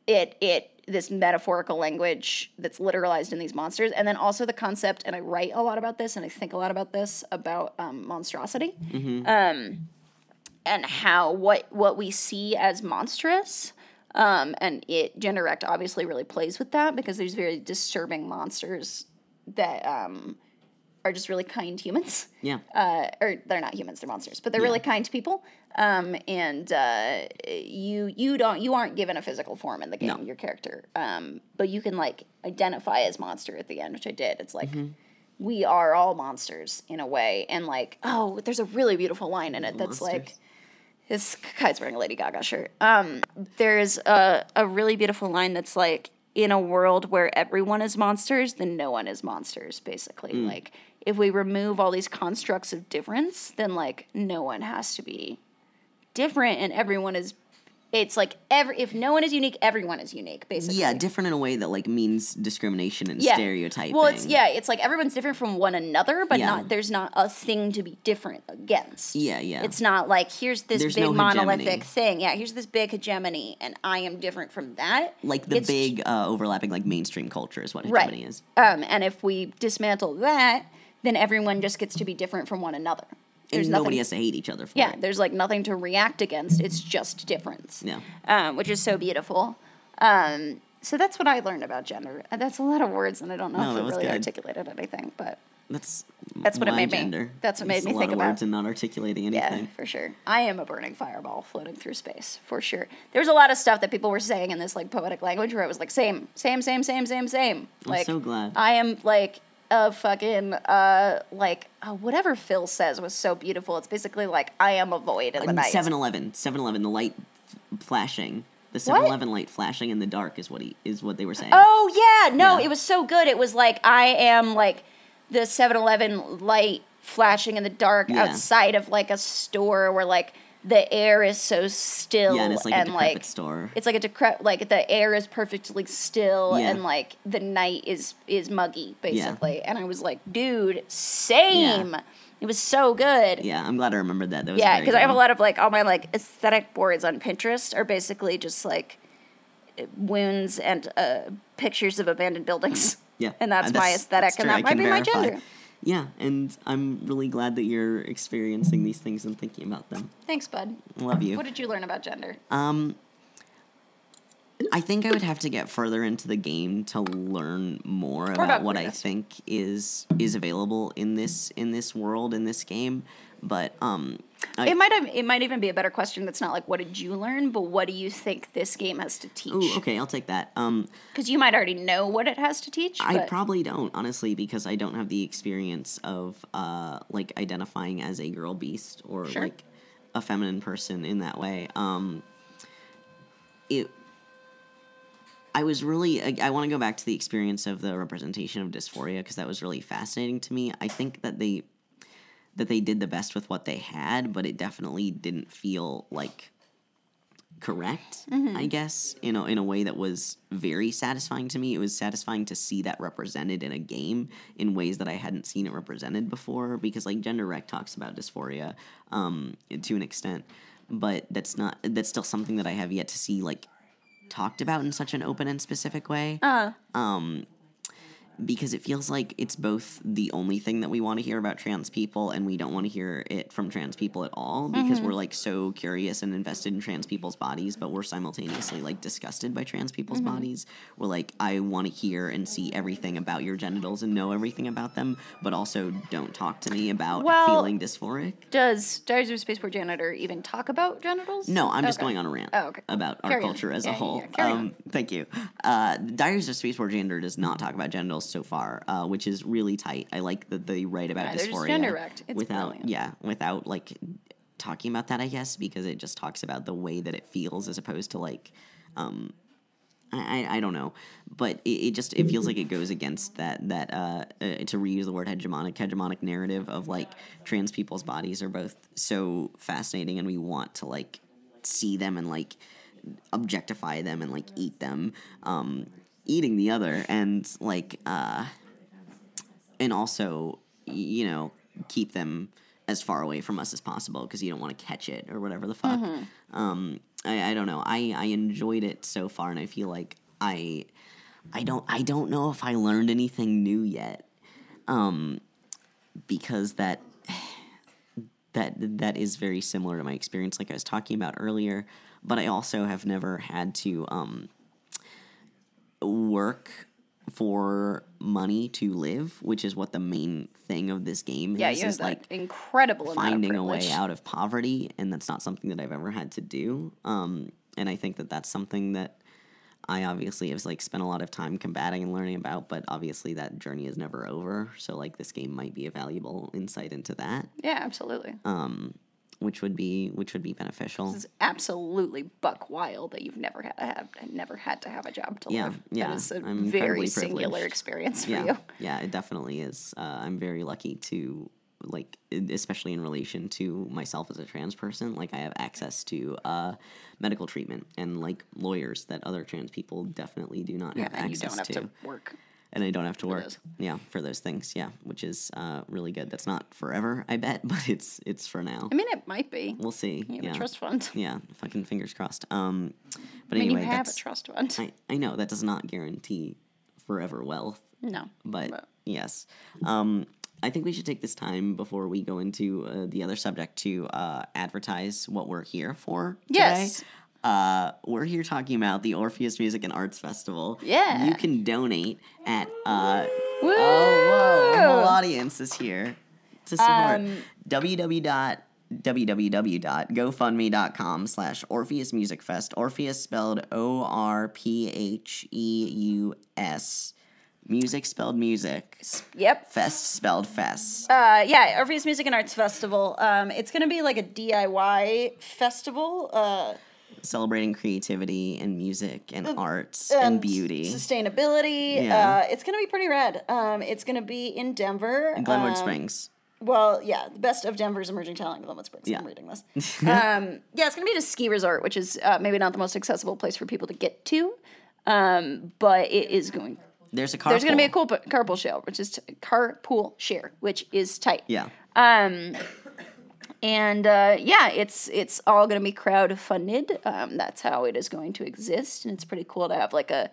It it this metaphorical language that's literalized in these monsters. And then also the concept and i write a lot about this and i think a lot about this about um, monstrosity. Um, and how what what we see as monstrous um, and it Genderwrecked obviously really plays with that because there's very disturbing monsters that um, are just really kind humans Yeah. uh, or they're not humans, they're monsters, but they're really kind people. Um, and uh, you you don't you aren't given a physical form in the game, No. your character, um, but you can like identify as monster at the end, which I did. It's like we are all monsters in a way, and like oh, there's a really beautiful line in it that's like. This guy's wearing a Lady Gaga shirt. Um, there's a, a really beautiful line that's like, in a world where everyone is monsters, then no one is monsters, basically. Like, if we remove all these constructs of difference, then, like, no one has to be different and everyone is. It's like every if no one is unique, everyone is unique, basically. Yeah, different in a way that like means discrimination and Yeah. stereotyping. Well, it's yeah, it's like everyone's different from one another, but Yeah. not there's not a thing to be different against. Yeah, yeah. It's not like here's this There's big no monolithic thing. Yeah, here's this big hegemony, and I am different from that. like the It's- big uh, overlapping like mainstream culture is what right. hegemony is. Um, and if we dismantle that, then everyone just gets to be different from one another. There's and nothing. nobody has to hate each other for yeah, it. there's like nothing to react against. It's just difference. Yeah. um, which is so beautiful. Um, so that's what I learned about gender. Uh, That's a lot of words, and I don't know No, if it really good. articulated anything, but That's That's what it made me- that's what made me a lot think of about- words and not articulating anything. yeah, for sure. I am a burning fireball floating through space, for sure. There's a lot of stuff that people were saying in this like poetic language where it was like same, same, same, same, same, same. I'm Like so glad. I am like a fucking uh like uh, whatever Phil says was so beautiful. It's basically like I am a void in the night. 7 Eleven. 7 Eleven, the light f- flashing. The 7 Eleven light flashing in the dark is what he is what they were saying. Oh yeah, no, Yeah. it was so good. It was like I am like the 7-Eleven light flashing in the dark Yeah. outside of like a store where like the air is so still yeah, and it's like and a decrepit like store. it's like a decrep like the air is perfectly still Yeah. and like the night is is muggy basically. And I was like, dude, same. It was so good. Yeah, I'm glad I remembered that. That was Yeah, because I have a lot of like all my like aesthetic boards on Pinterest are basically just like wounds and uh, pictures of abandoned buildings. Yeah, and that's, uh, my aesthetic, that's and that might be my gender. Yeah, and I'm really glad that you're experiencing these things and thinking about them. Thanks, bud. Love you. What did you learn about gender? Um, I think I would have to get further into the game to learn more about, about what I think is is available in this in this world in this game. But um, I, it might have. It might even be a better question. That's not like what did you learn, but what do you think this game has to teach? ooh, okay, I'll take that. Um, Because you might already know what it has to teach. I but- probably don't honestly because I don't have the experience of uh like identifying as a girl beast or Sure. like a feminine person in that way. Um it I was really I, I want to go back to the experience of the representation of dysphoria because that was really fascinating to me. I think that they that they did the best with what they had, but it definitely didn't feel like correct, I guess, in a, in a way that was very satisfying to me. It was satisfying to see that represented in a game in ways that I hadn't seen it represented before because like Genderwrecked talks about dysphoria um, to an extent, but that's not that's still something that I have yet to see like talked about in such an open and specific way. Uh, because it feels like it's both the only thing that we want to hear about trans people and we don't want to hear it from trans people at all because Mm-hmm. we're like so curious and invested in trans people's bodies but we're simultaneously like disgusted by trans people's Mm-hmm. bodies we're like i want to hear and see everything about your genitals and know everything about them but also don't talk to me about Well- feeling dysphoric does Diaries of a Spaceport Janitor even talk about genitals? no, I'm just going on a rant Oh, okay. about our Carry on. culture as Yeah, a whole. yeah. Um. Thank you. Uh, Diaries of Spaceport Gender does not talk about genitals so far, uh, which is really tight. I like that they write about Yeah, dysphoria. It's without, brilliant. yeah, without like talking about that. I guess because it just talks about the way that it feels as opposed to like. Um, I, I- I don't know, but it, it just it feels like it goes against that that uh, uh, to reuse the word hegemonic hegemonic narrative of like trans people's bodies are both so fascinating and we want to like see them and like objectify them and like eat them, um, eating the other and like uh, and also you know keep them as far away from us as possible because you don't want to catch it or whatever the fuck. Um, I, I don't know. I, I enjoyed it so far, and I feel like I I don't I don't know if I learned anything new yet. Um, because that that that is very similar to my experience, like I was talking about earlier. But I also have never had to um, work for money to live, which is what the main thing of this game Yeah, is. have is like incredible finding a way out of poverty, and that's not something that I've ever had to do. Um, and I think that that's something that I obviously have like spent a lot of time combating and learning about. But obviously, that journey is never over. So like this game might be a valuable insight into that. Yeah, absolutely. Um, which would be which would be beneficial. It's absolutely buck wild that you've never had, have never had to have a job to Yeah, live. yeah, That is a I'm very singular experience for yeah, you. yeah, it definitely is. Uh, I'm very lucky to like, especially in relation to myself as a trans person. Like, I have access to uh, medical treatment and like lawyers that other trans people definitely do not Yeah, have and you access don't have to work. And I don't have to work. Yeah, for those things. Yeah, which is uh, really good. That's not forever, I bet, but it's it's for now. I mean, it might be. We'll see. You have yeah. a trust fund. Yeah, fucking fingers crossed. Um, but I mean, anyway, you have a trust fund. I, I know that does not guarantee forever wealth, no. but, But- yes. Um, I think we should take this time before we go into uh, the other subject to uh, advertise what we're here for. Today. Uh, we're here talking about the Orpheus Music and Arts Festival. Yeah. You can donate at. Uh, Woo! oh, whoa. The whole audience is here to support. Um, www www.gofundme.com slash Orpheus Music Fest. Orpheus spelled O R P H E U S. Music spelled music. Yep. Fest spelled fest. Uh, yeah, Orpheus Music and Arts Festival. Um, it's going to be like a DIY festival. Uh, Celebrating creativity and music and arts and beauty. sustainability. Yeah. Uh, it's going to be pretty rad. Um, it's going to be in Denver. in Glenwood Um, Springs. Well, yeah, the best of Denver's emerging talent, Glenwood Springs. Yeah. I'm reading this. um, yeah, it's going to be at a ski resort, which is uh, maybe not the most accessible place for people to get to, um, but it is going. There's a car. There's going to be a cool p- carpool share, which is t- carpool share, which is tight. Yeah. Um, and uh, yeah, it's it's all going to be crowd funded. Um, that's how it is going to exist, and it's pretty cool to have like a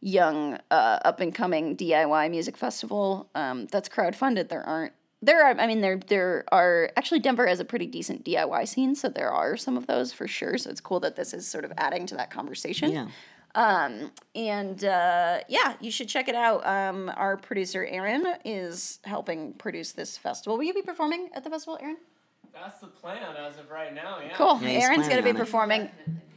young uh, up and coming DIY music festival um, that's crowd funded. There aren't there are I mean there there are actually Denver has a pretty decent DIY scene, so there are some of those for sure. So it's cool that this is sort of adding to that conversation. Yeah. And uh, yeah, you should check it out. Um, our producer Aaron is helping produce this festival. Will you be performing at the festival, Aaron? That's the plan as of right now. Yeah. Cool. Yeah, Aaron's going to be on it. performing.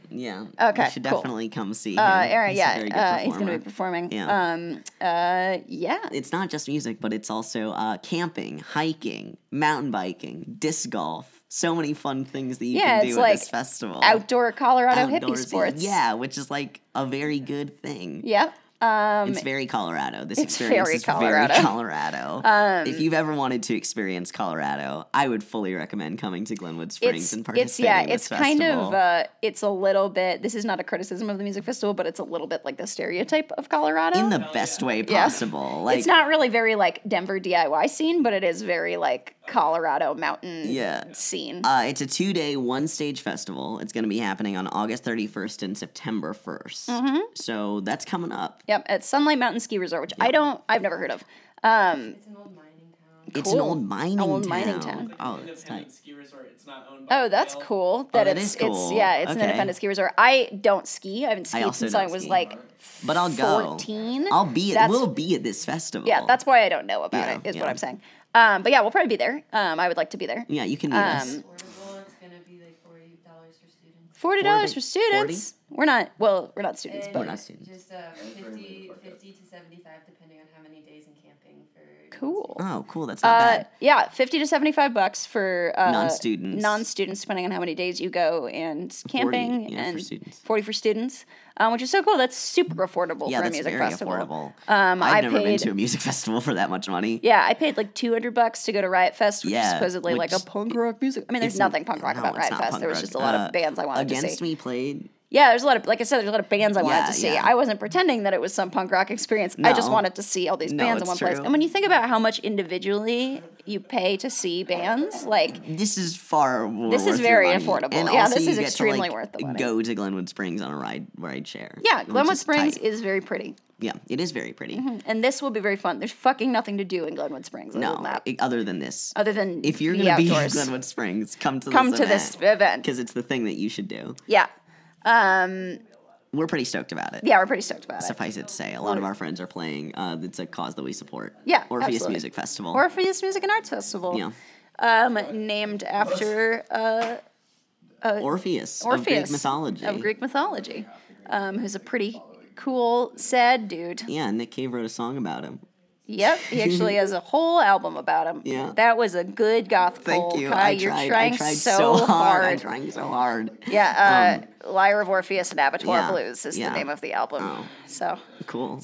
Yeah. Okay, You should cool. definitely come see him. Uh, Aaron, He's a very yeah, good uh, he's going to be performing. Yeah. Um, uh, yeah. it's not just music, but it's also uh, camping, hiking, mountain biking, disc golf. So many fun things that you Yeah, can do it's at like this festival. Outdoor Colorado hippie sports. Yeah, which is like a very good thing. Yep. Um, It's very Colorado. This experience very is Colorado. very Colorado. Um, if you've ever wanted to experience Colorado, I would fully recommend coming to Glenwood Springs it's and it's yeah in this it's kind of uh, it's a little bit this is not a criticism of the music festival but it's a little bit like the stereotype of colorado in the best way Yeah. possible. Like it's not really very like denver diy scene but it is very like colorado mountain Yeah. scene Uh, it's a two day, one stage festival. It's going to be happening on August 31st and September 1st. Mm-hmm. So that's coming up. yep at sunlight mountain ski resort which i don't i've never heard of um It's an old mining town. It's an Cool. old mining Old town. mining town. Like Oh, an it's independent tight. ski resort. It's not owned by Oh, that's Vail. cool. That that it's is it's cool. yeah, it's an Okay. independent ski resort. I don't ski. I haven't skied also since I don't was ski. like But I'll go. fourteen. I'll be. At, That's- we'll be at this festival. Yeah, that's why I don't know about Yeah, it. Is yeah. what I'm saying. Um, but yeah, we'll probably be there. Um, I would like to be there. Yeah, you can meet us. Um, Affordable. It's gonna be like forty dollars for students. Forty dollars 40? for students. We're not. Well, we're not students, And but We're not students. Just uh, 50, 50 to seventy-five, depending on how many days in camping for. cool. Oh, cool. That's not Uh, bad. yeah, fifty to seventy-five bucks for uh, Non-students. Non-students, depending on how many days you go, and camping, yeah, for and students. forty for students, um, which is so cool. That's super affordable Yeah, for a that's music very festival. affordable. Um, I've I never been paid- to a music festival for that much money. Yeah, I paid like two hundred bucks to go to Riot Fest, which is Yeah, supposedly like a punk rock music. I mean, there's It's- nothing punk rock no, about Riot Fest. There was just a lot Uh, of bands I wanted to see. Against. Me played. Yeah, there's a lot of like I said, there's a lot of bands I wanted Yeah, to see. yeah. I wasn't pretending that it was some punk rock experience. I just wanted to see all these No, bands in one place. And when you think about how much individually you pay to see bands, like This is far more This is very affordable. And Yeah, this is get to, extremely like, worth the money. Go to Glenwood Springs on a ride ride share. yeah, Glenwood is Springs tight. is very pretty, Yeah, it is very pretty. Mm-hmm. and this will be very fun. There's fucking nothing to do in Glenwood Springs other No, than other than this. other than if you're gonna be in. Glenwood Springs, come to come this to this event. because it's the thing that you should do. Yeah, um, We're pretty stoked about it. yeah, we're pretty stoked about it. Suffice it to say, a lot of our friends are playing. Uh, it's a cause that we support. Yeah, Orpheus absolutely. Music Festival. Orpheus Music and Arts Festival. yeah, um, named after uh, Orpheus, of Greek Orpheus mythology. Of Greek mythology, um, who's a pretty cool, sad dude. Yeah, Nick Cave wrote a song about him. Yep, he actually has a whole album about him. Yeah. that was a good goth Thank pull. you. Kai, I you're tried. trying I tried so, hard. hard. I'm trying so hard. Yeah, uh, Lyre of Orpheus and Abattoir Yeah, Blues is yeah. the name of the album. Oh. So Cool.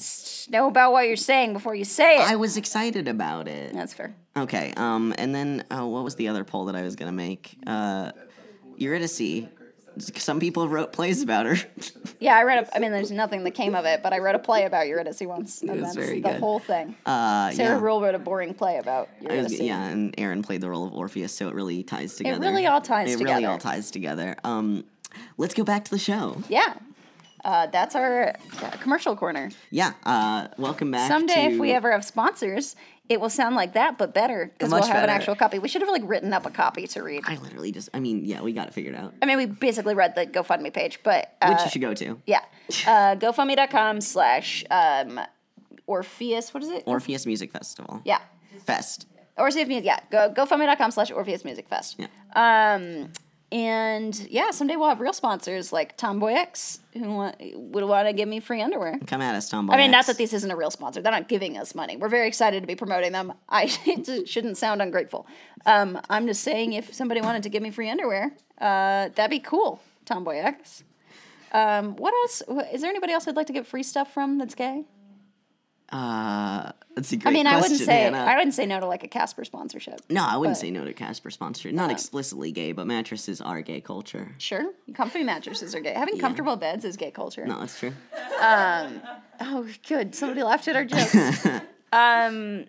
know about what you're saying before you say it. I was excited about it. That's fair. Okay. Um. And then, oh, what was the other poll that I was gonna make? Uh, Eurydice. Some people wrote plays about her. Yeah, I read. A, I mean, there's nothing that came of it, but I wrote a play about Eurydice once, and was that's very the good. whole thing. Uh, Sarah yeah. Rule wrote a boring play about I was- Eurydice. yeah, and Aaron played the role of Orpheus, so it really ties together. It really all ties together. It really all ties together. Um, let's go back to the show. Yeah. Uh, that's our uh, commercial corner. Yeah. Uh, welcome back. Someday, to, if we ever have sponsors, it will sound like that, but better because we'll have an actual copy. We should have like written up a copy to read. I literally just. I mean, yeah, we got it figured out. I mean, we basically read the GoFundMe page, but uh, Which you should go to. yeah, uh, GoFundMe.com slash um, Orpheus. What is it? Orpheus Music Festival. yeah, Fest. Orpheus Music. Yeah, go GoFundMe.com slash Orpheus Music Fest. Yeah. Um, and yeah, someday we'll have real sponsors like Tomboy X who want, would want to give me free underwear. Come at us, Tomboy. I mean, not that this isn't a real sponsor. They're not giving us money. We're very excited to be promoting them. I shouldn't sound ungrateful. Um, I'm just saying, if somebody wanted to give me free underwear, uh, that'd be cool. Tomboy X. Um, what else? Is there anybody else I'd like to get free stuff from that's gay? Uh, that's a great I mean, question, I wouldn't say Hannah. I wouldn't say no to like a Casper sponsorship. no, I wouldn't but- say no to Casper sponsorship. Not explicitly gay, but mattresses are gay culture. Sure, comfy mattresses are gay. Having comfortable beds is gay culture. No, that's true. Oh, good. Somebody laughed at our jokes. um,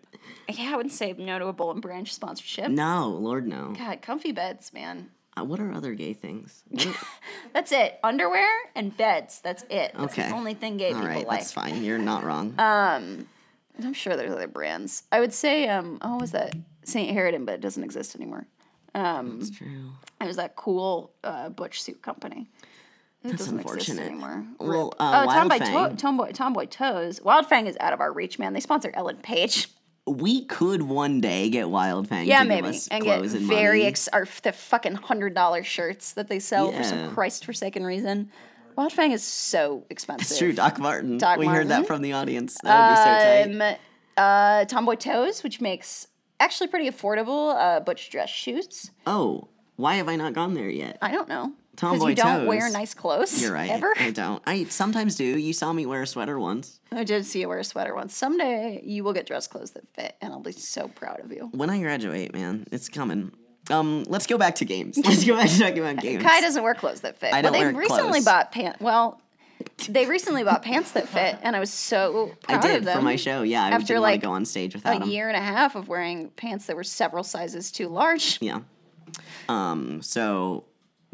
yeah, I wouldn't say no to a Bowl and Branch sponsorship. No, Lord, no. God, comfy beds, man. Uh, what are other gay things? That's it. Underwear and beds. That's it. That's Okay. the only thing gay All people right, like. that's fine. You're not wrong. I'm sure there's other brands. I would say, um, oh, was that St. Harridan, but it doesn't exist anymore. that's true. It was that cool uh, butch suit company. It That's doesn't exist unfortunate. anymore. Well, Rip. uh, oh, Tomboy, Wildfang. to- Tomboy, Tomboy Toes. Wildfang is out of our reach, man. They sponsor Ellen Page. We could one day get Wildfang Yeah, to maybe, give us and get clothes and very money. ex- or the fucking hundred dollar shirts that they sell for Yeah. some Christ forsaken reason. Wildfang is so expensive. It's true, Doc Martin. Doc we heard that from the audience. That would be so tight. Um, uh, Tomboy Toes, which makes actually pretty affordable uh, butch dress shoes. Oh, why have I not gone there yet? I don't know. Tomboy you don't Toes. wear nice clothes. You're right. Ever? I don't. I sometimes do. You saw me wear a sweater once. I did see you wear a sweater once. Someday you will get dress clothes that fit, and I'll be so proud of you. When I graduate, man, it's coming. Um, let's go back to games. Let's go back to talking about games. Kai doesn't wear clothes that fit. I well, don't they wear recently clothes. bought pants. Well, they recently bought pants that fit, and I was so I proud of did them. for my show. Yeah, I After, didn't like, want to go on stage without a them. year and a half of wearing pants that were several sizes too large. Yeah. Um. So,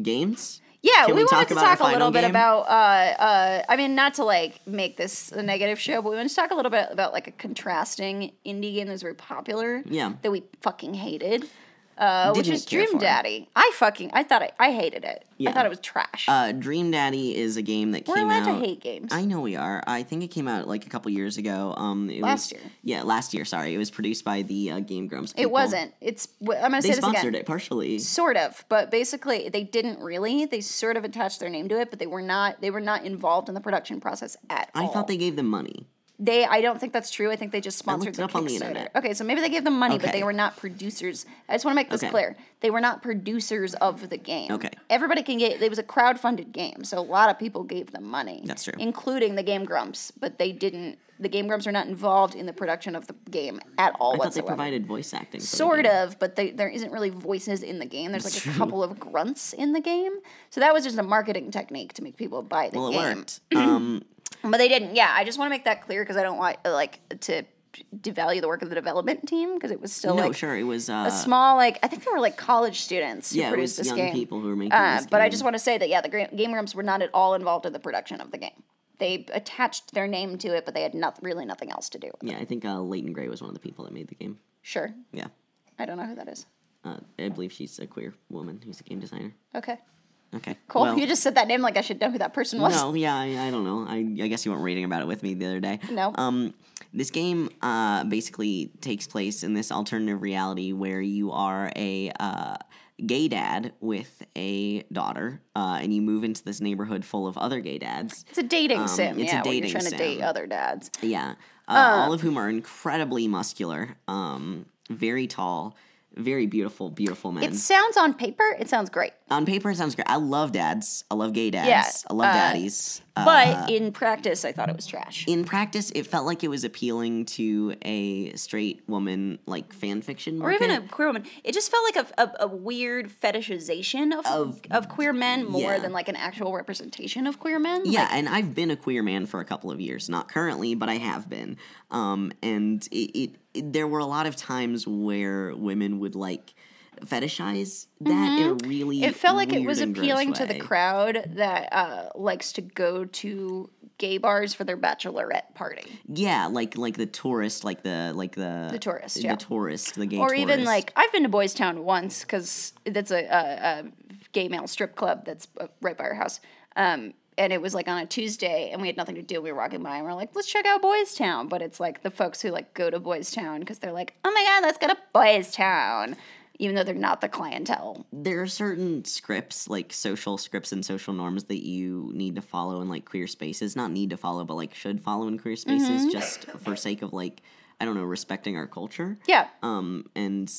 games. Yeah, Can we, we wanted to talk a little final bit about. Uh, uh, I mean, not to like make this a negative show, but we wanted to talk a little bit about like a contrasting indie game that was very popular. Yeah. That we fucking hated. Uh, which is Dream for it. Daddy. I fucking I thought I, I hated it. I thought it was trash. Uh, Dream Daddy is a game that We're came allowed out. to hate games. I know we are. I think it came out like a couple years ago. Um, it Last was, year. Yeah, last year. Sorry, it was produced by the uh, Game Grumps. it wasn't. It's. I'm gonna They say this sponsored again. it partially. Sort of, but basically they didn't really. They sort of attached their name to it, but they were not. They were not involved in the production process at I all. I thought they gave them money. They, I don't think that's true. I think they just sponsored the it the Kickstarter. internet. Okay, so maybe they gave them money, but they were not producers. I just want to make this Okay. clear. They were not producers of the game. Okay. Everybody can get. It was a crowd-funded game, so a lot of people gave them money. That's true. including the Game Grumps, but they didn't. The Game Grumps are not involved in the production of the game at all I thought they provided voice acting. for the Sort game. of, but they, there isn't really voices in the game. There's like a couple of grunts in the game, so that was just a marketing technique to make people buy the Well, it game. worked. Um, But they didn't. Yeah, I just want to make that clear because I don't want like to devalue the work of the development team because it was still no, like sure, it was. Uh, a small like I think they were like college students who yeah, it produced was this young game. people who were making Uh, this but I just want to say that yeah, the Game Grumps were not at all involved in the production of the game. They attached their name to it, but they had not really nothing else to do. with it. Yeah, I think uh, Leighton Gray was one of the people that made the game. Sure, Yeah, I don't know who that is. uh, I believe she's a queer woman who's a game designer. Okay, Okay, cool. well- you just said that name like I should know who that person was. No, yeah, I, I don't know. I, I guess you weren't reading about it with me the other day. No. Um, this game uh, basically takes place in this alternative reality where you are a uh, gay dad with a daughter, uh, and you move into this neighborhood full of other gay dads. It's a dating Um, sim. it's a yeah, when dating you're trying sim. to date other dads. Yeah, uh, all of whom are incredibly muscular, um, very tall, very beautiful, beautiful men. It sounds on paper, it sounds great. On paper, it sounds great. I love dads. I love gay dads. Yeah, I love uh, daddies. Uh, But in practice, I thought it was trash. in practice, it felt like it was appealing to a straight woman, like fan fiction, or even a queer woman. It just felt like a, a, a weird fetishization of, Of- of queer men more yeah. than like an actual representation of queer men. Yeah, Like, and I've been a queer man for a couple of years. Not currently, but I have been. Um, and it, it there were a lot of times where women would like fetishize that in a really Mm-hmm. it felt like it was appealing to the crowd that uh, likes to go to gay bars for their bachelorette party. Yeah, like like the tourist, like the like the The tourist, the yeah. tourist, the gay or even like I've been to Boys Town once because that's a, a, a gay male strip club that's uh, right by our house. Um, and it was like on a Tuesday, and we had nothing to do. We were walking by, and we are like, "Let's check out Boys Town." But it's like the folks who like go to Boys Town because they're like, "Oh my god, let's go to Boys Town," even though they're not the clientele. there are certain scripts like social scripts and social norms that you need to follow in like queer spaces not need to follow but like should follow in queer spaces Mm-hmm. just for sake of like i don't know respecting our culture Yeah, um and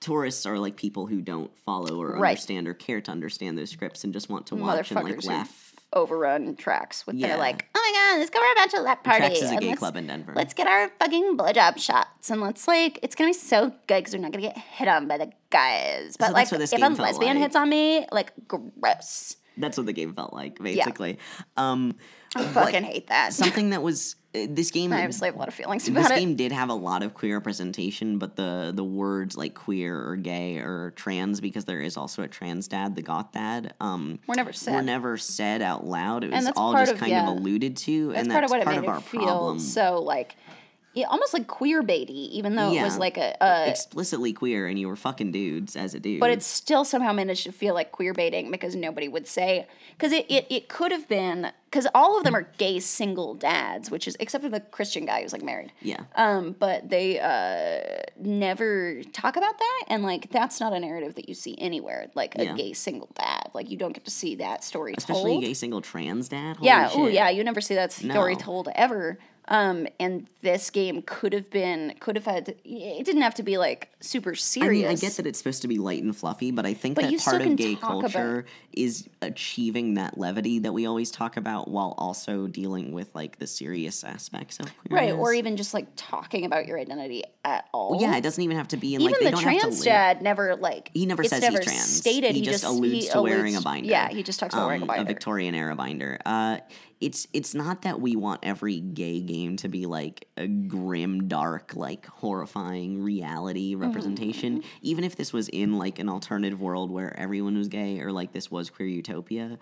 tourists are like people who don't follow or Right. understand or care to understand those scripts and just want to watch and like laugh overrun tracks with Yeah. their like, "Oh my god, let's go to our bachelorette party." Tracks is a gay club in denver Let's get our fucking blowjob shots and let's like it's gonna be so good because we're not gonna get hit on by the guys. But So like that's what this if a lesbian like. hits on me, like gross. That's what the game felt like basically um I fucking hate that. something that was uh, this game I obviously have a lot of feelings this about it. This game did have a lot of queer representation, but the the words like queer or gay or trans, because there is also a trans dad, the goth dad, um, We're never were said. never said out loud. It was all just of- kind yeah. of alluded to, That's and part that's of what it part made of our feel problem. so like yeah, almost like queer baity, even though it was like a, a Explicitly queer, and you were fucking dudes as a dude. but it still somehow managed to feel like queer baiting because nobody would say because it, it, it could have been because all of them are gay single dads which is except for the christian guy who's like married yeah. um but they uh never talk about that and like that's not a narrative that you see anywhere like a Yeah. gay single dad like you don't get to see that story Especially told gay single trans dad. Holy yeah oh shit. yeah you never see that story No. told ever um and this game could have been could have had it didn't have to be like super I serious mean, I get that it's supposed to be light and fluffy, but I think But that part of gay talk about- culture is achieving that levity that we always talk about while also dealing with like the serious aspects of queerness. Right, or even just like talking about your identity at all. Well, yeah, it doesn't even have to be in even like they the don't have to trans dad never like He never says never he's trans. Stated He he, just just alludes he to wearing a binder. Yeah, he just talks about wearing a um, binder. a Victorian era binder. Uh, it's it's not that we want every gay game to be like a grim, dark, like horrifying reality Mm-hmm, representation. Even if this was in like an alternative world where everyone was gay, or like this was queer utopia,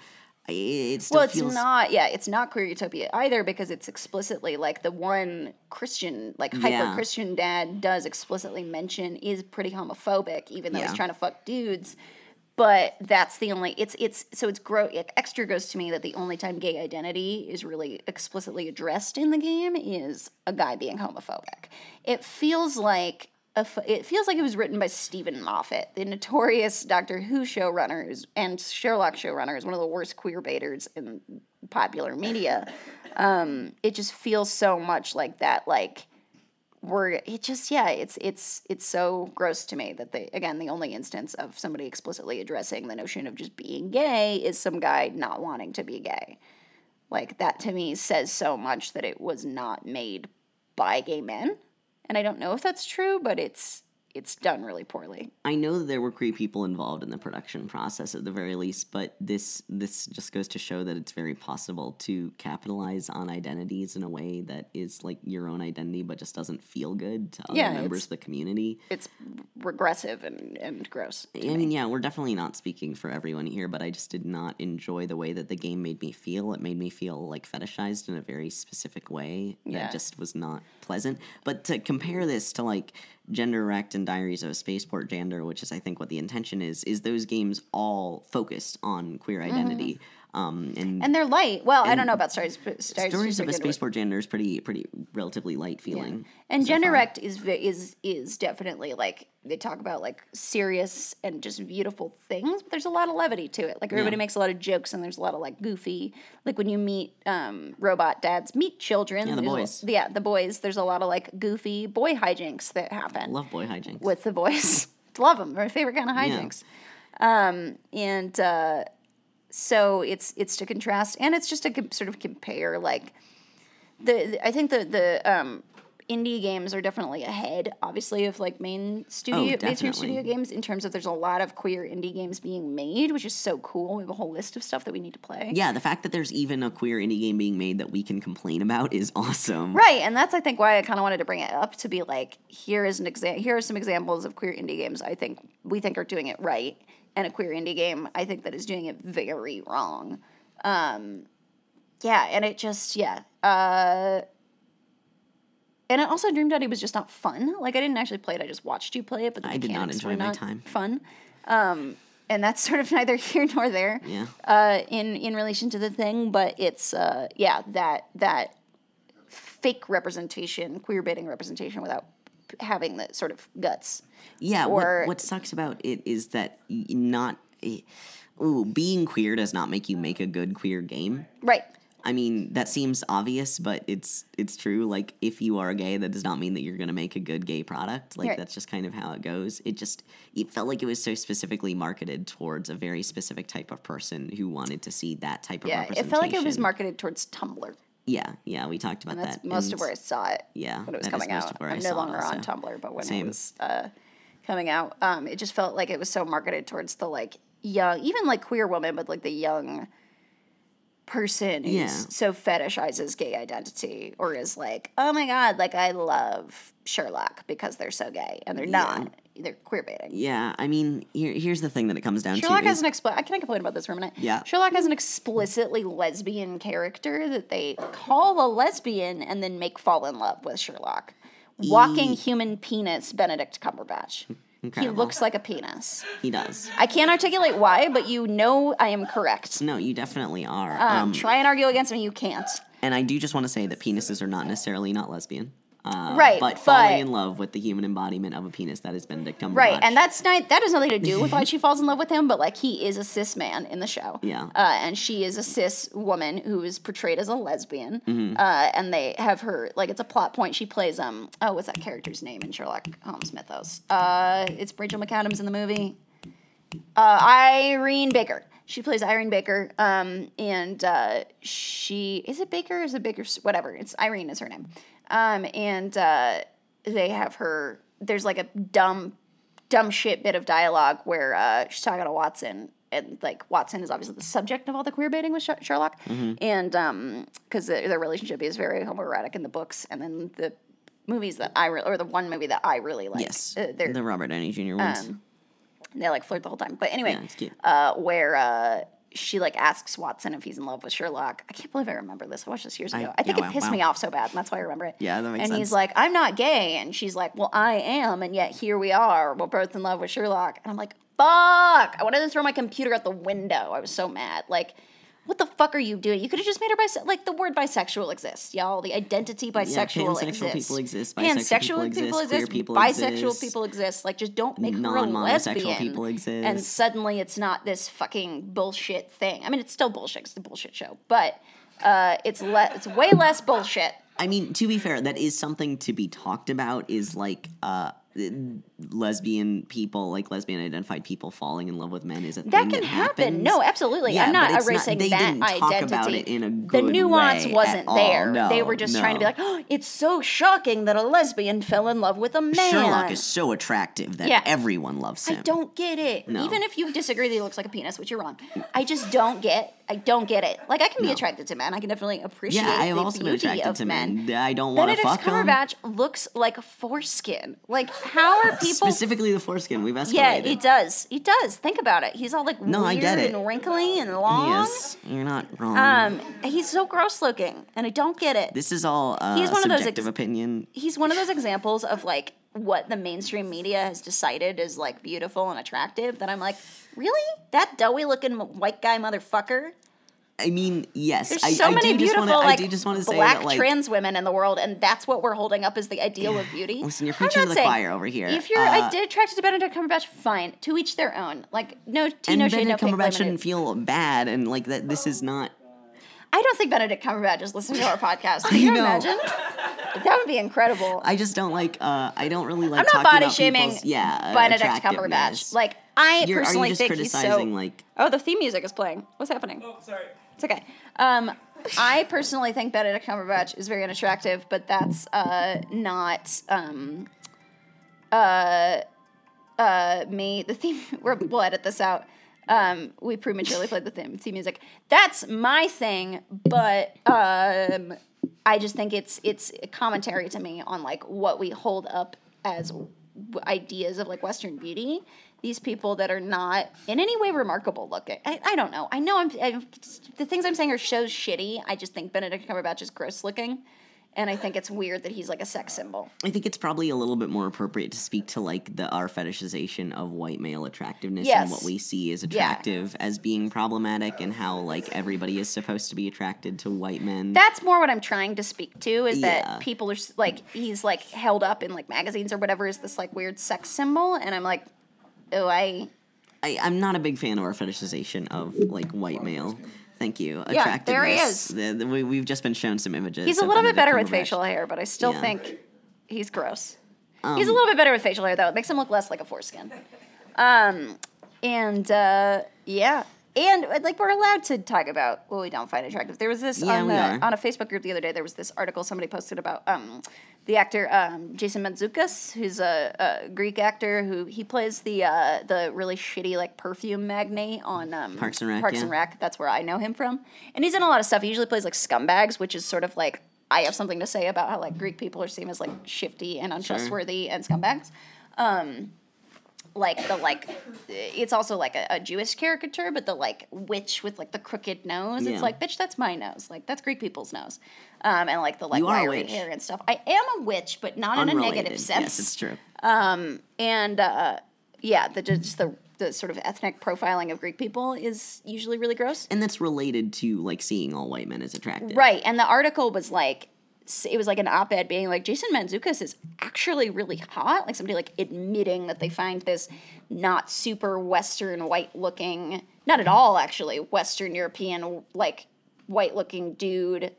it still well, it's feels not. Yeah, it's not queer utopia either because it's explicitly like the one Christian, like hyper Yeah. Christian dad does explicitly mention is pretty homophobic, even though Yeah. he's trying to fuck dudes. But that's the only. It's it's so it's gro- it extra goes to me that the only time gay identity is really explicitly addressed in the game is a guy being homophobic. It feels like. A it feels like it was written by Steven Moffat, the notorious Doctor Who showrunners and Sherlock showrunners, one of the worst queer baiters in popular media. Um, it just feels so much like that, like we're it just yeah it's it's it's so gross to me that they again the only instance of somebody explicitly addressing the notion of just being gay is some guy not wanting to be gay. Like that to me says so much that it was not made by gay men. And i don't know if that's true but it's it's done really poorly I know that there were queer people involved in the production process at the very least, but this this just goes to show that it's very possible to capitalize on identities in a way that is like your own identity, but just doesn't feel good to other Yeah, members of the community. it's regressive and and gross I me. mean, yeah, we're definitely not speaking for everyone here, but I just did not enjoy the way that the game made me feel. It made me feel like fetishized in a very specific way Yeah. that just was not pleasant. But to compare this to like Genderwrecked and Diaries of a Spaceport Gender, which is I think what the intention is, is those games all focused on queer mm-hmm. identity. Um, and, and they're light. Well, I don't know about stories. but stories of a spaceport gender is pretty pretty relatively light feeling. And so is is is definitely like they talk about like serious and just beautiful things. But there's a lot of levity to it. Like everybody Yeah. makes a lot of jokes, and there's a lot of like goofy. Like when you meet um, robot dads meet children. Yeah, the boys. yeah, the boys. There's a lot of like goofy boy hijinks that happen Love boy hijinks. with the boys. Love them. My favorite kind of Yeah. hijinks. Um, and uh, so it's it's to contrast, and it's just to com- sort of compare like the, the- I think the the um, indie games are definitely ahead, obviously, of like main studio mainstream studio games in terms of there's a lot of queer indie games being made, which is so cool. We have a whole list of stuff that we need to play. Yeah, the fact that there's even a queer indie game being made that we can complain about is awesome. Right, and that's I think why I kind of wanted to bring it up to be like, here is an exam. Here are some examples of queer indie games I think we think are doing it right, and a queer indie game I think that is doing it very wrong. Um, yeah, and it just yeah, uh, and it also Dream Daddy was just not fun. Like I didn't actually play it; I just watched you play it. But the I did not enjoy my not time. Fun, um, and that's sort of neither here nor there Yeah. uh, in in relation to the thing, but it's uh, yeah that that fake representation, queer baiting representation without having the sort of guts. Yeah, Or- what, what sucks about it is that not. eh, Ooh, being queer does not make you make a good queer game. Right. I mean, that seems obvious, but it's it's true. Like, if you are gay, that does not mean that you're going to make a good gay product. Like, Right. that's just kind of how it goes. It just it felt like it was so specifically marketed towards a very specific type of person who wanted to see that type of representation. Yeah, it felt like it was marketed towards Tumblr, Yeah, yeah, we talked about and that's that. most and- of where I saw it. Yeah, when it was coming out. I'm I no saw it longer on. Tumblr, but when Same. it was uh, coming out, um, it just felt like it was so marketed towards the like young, even like queer woman, but like the young person who's Yeah. so fetishizes gay identity or is like, oh my god, like I love Sherlock because they're so gay and they're not. They're queer baiting. Yeah, I mean, here, here's the thing that it comes down Sherlock to. has is- an expl- I can I complain about this for a minute. Yeah. Sherlock has an explicitly lesbian character that they call a lesbian and then make fall in love with Sherlock. Walking E- human penis, Benedict Cumberbatch. He looks like a penis. He does. I can't articulate why, but you know I am correct. No, you definitely are. Um, Um, try and argue against me, you can't. and I do just want to say that penises are not necessarily not lesbian. Uh, Right, But but- falling in love with the human embodiment of a penis that is Benedict Cumberbatch. Right, and that's not that has nothing to do with why she falls in love with him, but like he is a cis man in the show. Yeah. Uh, and she is a cis woman who is portrayed as a lesbian. Mm-hmm. Uh, and they have her like it's a plot point. She plays um oh what's that character's name in Sherlock Holmes mythos? Uh, it's Rachel McAdams in the movie. Uh, Irene Baker. She plays Irene Baker. Um, and uh, she is it Baker? Is it Baker? Whatever. It's Irene is her name. Um, and uh, they have her. There's like a dumb, dumb shit bit of dialogue where uh, she's talking to Watson. And like Watson is obviously the subject of all the queer baiting with Sh- Sherlock, and um, because their, relationship is very homoerotic in the books, and then the movies that I re- or the one movie that I really like, yes, uh, they're the Robert Downey Jr. ones. um, they like flirt the whole time. But anyway, Yeah, uh, where uh, she like asks Watson if he's in love with Sherlock. I can't believe I remember this. I watched this years ago. I, think yeah, it wow, pissed wow. me off so bad, and that's why I remember it. Yeah, that makes And sense. he's like, "I'm not gay," and she's like, "Well, I am," and yet here we are. We're both in love with Sherlock, and I'm like, "Fuck!" I wanted to throw my computer out the window. I was so mad. Like. What the fuck are you doing? You could have just made her bisexual. Like the word bisexual exists, y'all. The identity bisexual pansexual exists. people exist, bisexual people exist, queer people bisexual exist, people exist. Like just don't make her a lesbian. people exist. And suddenly it's not this fucking bullshit thing. I mean, it's still bullshit. It's a bullshit show, but uh, it's le- it's way less bullshit. I mean, to be fair, that is something to be talked about. Is like uh, lesbian people, like lesbian identified people, falling in love with men is a That can that happen. happens. No, absolutely. Yeah, I'm not erasing they that didn't talk identity. about it in a the nuance wasn't there. No, they were just trying to be like, oh, it's so shocking that a lesbian fell in love with a man. Sherlock is so attractive that Yeah. everyone loves him. I don't get it. No. Even if you disagree that he looks like a penis, which you're wrong, I just don't get. I don't get it. Like I can be No. attracted to men. I can definitely appreciate. Yeah, I have the also been beauty attracted of to men. men. I don't want to Benedict fuck them. Cumberbatch looks like a foreskin. Like how are people? Specifically, the foreskin. We've escalated. yeah, he does. He does. Think about it. He's all like No, I weird get it. and wrinkly and long. Yes, you're not wrong. Um, he's so gross looking, and I don't get it. this is all uh, He's one of those subjective ex- opinion. he's one of those examples of like what the mainstream media has decided is like beautiful and attractive that I'm like, really? That doughy looking white guy motherfucker? I mean, yes. There's I, so I many do beautiful, wanna, like I do just want to say black that, like, trans women in the world, and that's what we're holding up as the ideal of beauty. Listen, you're preaching to the saying- choir over here. If you're Uh, I did attracted to Benedict Cumberbatch, fine. To each their own. Like no tea, and no shade, no Benedict Cumberbatch shouldn't feel bad, and like that. This is not. I don't think Benedict Cumberbatch is listening to our podcast. Can you know. imagine? That would be incredible. I just don't like. uh I don't really like. I'm not talking body about shaming Yeah, Benedict. Cumberbatch. Like I You're, are personally you just think he's so. like? Oh, the theme music is playing. What's happening? Oh, sorry. It's okay. Um, I personally think Benedict Cumberbatch is very unattractive, but that's uh, not um, uh, uh, me. The theme. We're, we'll edit this out. Um, we prematurely played the theme, theme music. That's my thing, but um, I just think it's it's a commentary to me on like what we hold up as ideas of like Western beauty. These people that are not in any way remarkable looking. I, I don't know. I know I'm, I'm the things I'm saying are so shitty. I just think Benedict Cumberbatch is gross looking, and I think it's weird that he's like a sex symbol. I think it's probably a little bit more appropriate to speak to like the our fetishization of white male attractiveness Yes. and what we see as attractive as being problematic and how like everybody is supposed to be attracted to white men. That's more what I'm trying to speak to is Yeah. that people are like he's like held up in like magazines or whatever is this like weird sex symbol, and I'm like, oh, I I, I'm not a big fan of our fetishization of like white male. Thank you. Yeah, there he is. The- the- we, we've just been shown some images. he's a little bit better with facial hair, but I still Yeah. think he's gross. Um, he's a little bit better with facial hair though. It makes him look less like a foreskin. Um, and uh, yeah. And uh, like we're allowed to talk about what we don't find attractive. There was this Yeah, on the on a Facebook group the other day. There was this article somebody posted about um, the actor um, Jason Mantzoukas, who's a, a Greek actor who he plays the uh, the really shitty like perfume magnate on um, Parks and Rec, Parks yeah. and Rec. That's where I know him from. And he's in a lot of stuff. He usually plays like scumbags, which is sort of like I have something to say about how like Greek people are seen as like shifty and untrustworthy and scumbags. Um, like the like, it's also like a, a Jewish caricature, but the like witch with like the crooked nose. Yeah. It's like, bitch, that's my nose. Like that's Greek people's nose. Um, and like the like You are a wiry hair and stuff. I am a witch, but not in a negative sense Yes, it's true. and uh, yeah, the just the the sort of ethnic profiling of Greek people is usually really gross. And that's related to like seeing all white men as attractive. Right, and the article was like it was like an op-ed being like Jason Mantzoukas is actually really hot, like somebody like admitting that they find this not super western white looking, not at all actually western European like white looking dude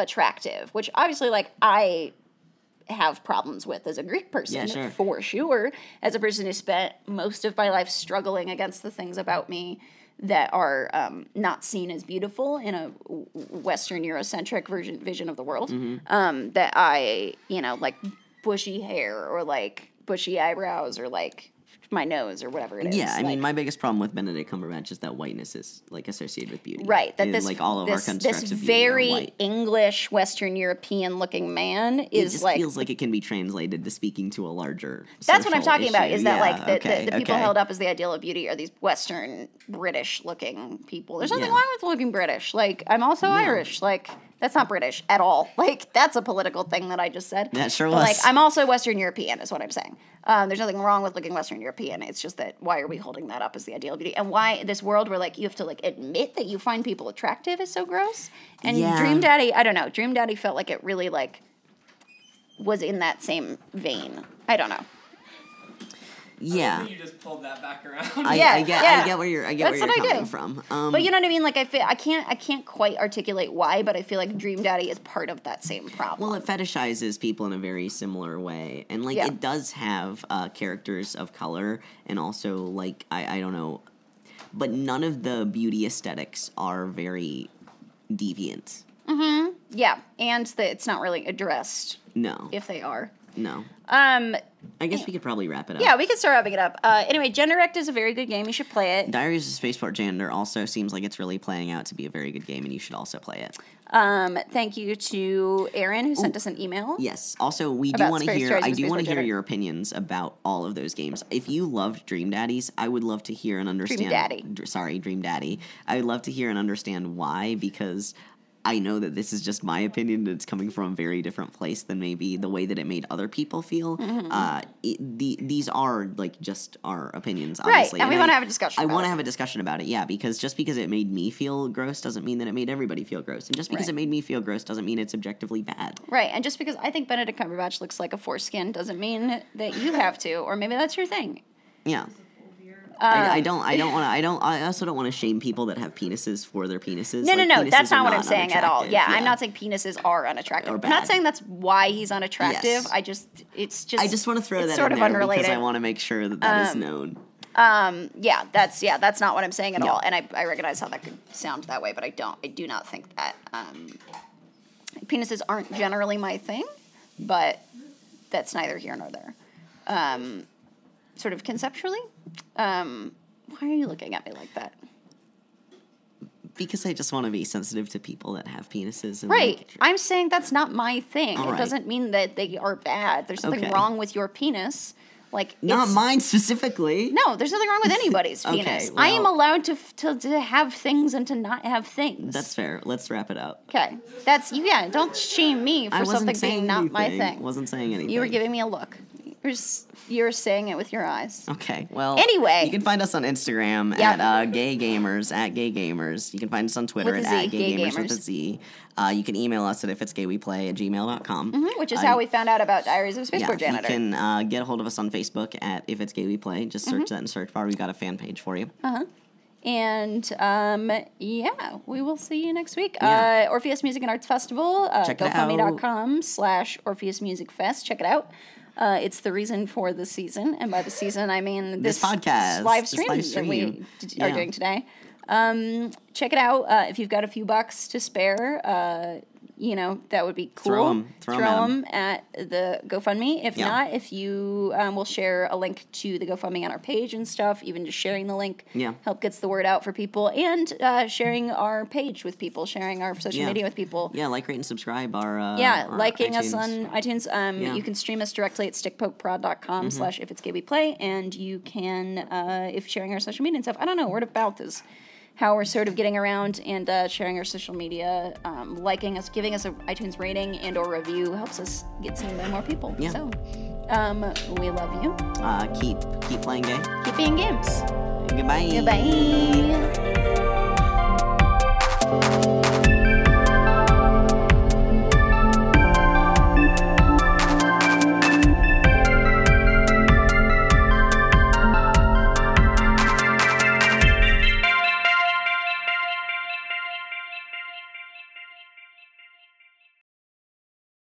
attractive, which obviously like I have problems with as a Greek person, Yeah, sure. for sure. As a person who spent most of my life struggling against the things about me that are um, not seen as beautiful in a Western Eurocentric version vision of the world, Mm-hmm. um, that I, you know, like bushy hair or like bushy eyebrows or like my nose or whatever it is. Yeah, I like- mean, my biggest problem with Benedict Cumberbatch is that whiteness is like associated with beauty. Right, that And, this like all of this, our constructs this of beauty are very. English Western European looking man It is just like feels like it can be translated to speaking to a larger. That's what I'm talking about. Is that Yeah, like the, okay, the, the people okay. held up as the ideal of beauty are these Western British looking people. There's nothing Yeah. wrong with looking British. Like I'm also Irish. Like that's not British at all. Like that's a political thing that I just said. That sure But, Like. I'm also Western European is what I'm saying. Um, there's nothing wrong with looking Western European. It's just that why are we holding that up as the ideal of beauty? And why this world where like you have to like admit that you find people attractive is so gross. And Yeah. Dream Daddy, I don't know. Dream Daddy felt like it really like was in that same vein. I don't know. Yeah. You just pulled that back around. I, Yeah, I get, yeah. I get where you're, I get That's where you're I coming do. from. Um, But you know what I mean? Like I feel I can't I can't quite articulate why, but I feel like Dream Daddy is part of that same problem. Well, it fetishizes people in a very similar way, and like Yeah. it does have uh, characters of color, and also like I, I don't know, but none of the beauty aesthetics are very deviant. yeah, and that it's not really addressed No, if they are. No. Um, I guess we could probably wrap it up. yeah, we could start wrapping it up. Uh, anyway, Genderwrecked is a very good game. You should play it. Diaries of Spaceport Janitor also seems like it's really playing out to be a very good game, and you should also play it. Um, thank you to Aaron who sent us an email. Yes. Also, we do About want to Space hear. I do want to hear Janitor. your opinions about all of those games. If you loved Dream Daddies, I would love to hear and understand. Daddy. Dr- Sorry, Dream Daddy. I would love to hear and understand why because I know that this is just my opinion. That it's coming from a very different place than maybe the way that it made other people feel. Mm-hmm. Uh, it, the these are like just our opinions, obviously. Right, obviously. and we I- wanna have a discussion I want to have a discussion about it, yeah, because just because it made me feel gross doesn't mean that it made everybody feel gross, and just because Right. it made me feel gross doesn't mean it's objectively bad. Right, and just because I think Benedict Cumberbatch looks like a foreskin doesn't mean that you have to, or maybe that's your thing. Yeah. Uh, I, I don't. I don't want to. I don't. I also don't want to shame people that have penises for their penises. No, Like, no, no. That's not what I'm saying at all. unattractive, Yeah, I'm not saying penises are unattractive. I'm not saying that's why he's unattractive. Yes. I just, it's just. I just want to throw that sort in of there unrelated. because I want to make sure that that is known. Um, yeah, that's yeah, that's not what I'm saying at Yeah. all. And I, I recognize how that could sound that way, but I don't. I do not think that um, penises aren't generally my thing, but that's neither here nor there. Um, sort of conceptually. Um, why are you looking at me like that? Because I just want to be sensitive to people that have penises. And Right. Like, I'm saying that's not my thing. All it right. doesn't mean that they are bad. There's nothing Okay. wrong with your penis. Like not mine specifically. No, there's nothing wrong with anybody's Okay, penis. I am allowed to, to to have things and to not have things. That's fair. Let's wrap it up. okay. That's you. Yeah. Don't shame me for something being not my anything. thing. Wasn't saying anything. You were giving me a look. You're you're saying it with your eyes. Okay. Well. Anyway. you can find us on Instagram Yeah. at uh, Gay Gamers at Gay Gamers. You can find us on Twitter at, at Gay, Gay Gamers, with a Gamers. Z. Uh, you can email us at if it's gay we play at gmail.com. Mhm, Which is Uh, how we found out about Diaries of a Yeah, Spaceport Janitor. you can uh, get a hold of us on Facebook at If It's Gay We Play. Just Mm-hmm. search that in search bar. We've got a fan page for you. Uh huh. And um, yeah, we will see you next week. Yeah. Uh, Orpheus Music and Arts Festival. Uh, GoFundMe.com slash Orpheus Music Fest. Check it out. Uh, it's the reason for the season, and by the season I mean This this, podcast, live stream, live that we stream. d- are doing today. Um, check it out uh, if you've got a few bucks to spare. Uh, you know that would be cool. Throw 'em. Throw 'em at 'em. 'em at the GoFundMe. If Yeah. not, if you um, will share a link to the GoFundMe on our page and stuff, even just sharing the link, Yeah. help gets the word out for people, and uh, sharing our page with people, sharing our social Yeah. media with people. Yeah, like, rate, and subscribe our. Uh, Yeah, our liking us on iTunes. Um, Yeah. Mm-hmm. You can stream us directly at stickpokeprod.com slash if it's gay we play, and you can, uh, if sharing our social media and stuff, I don't know, word of mouth is how we're sort of getting around and uh, sharing our social media, um, liking us, giving us an iTunes rating and or review helps us get seen by more people. Yeah. So um, we love you. Uh, keep keep playing games. Keep playing games. Goodbye. Goodbye.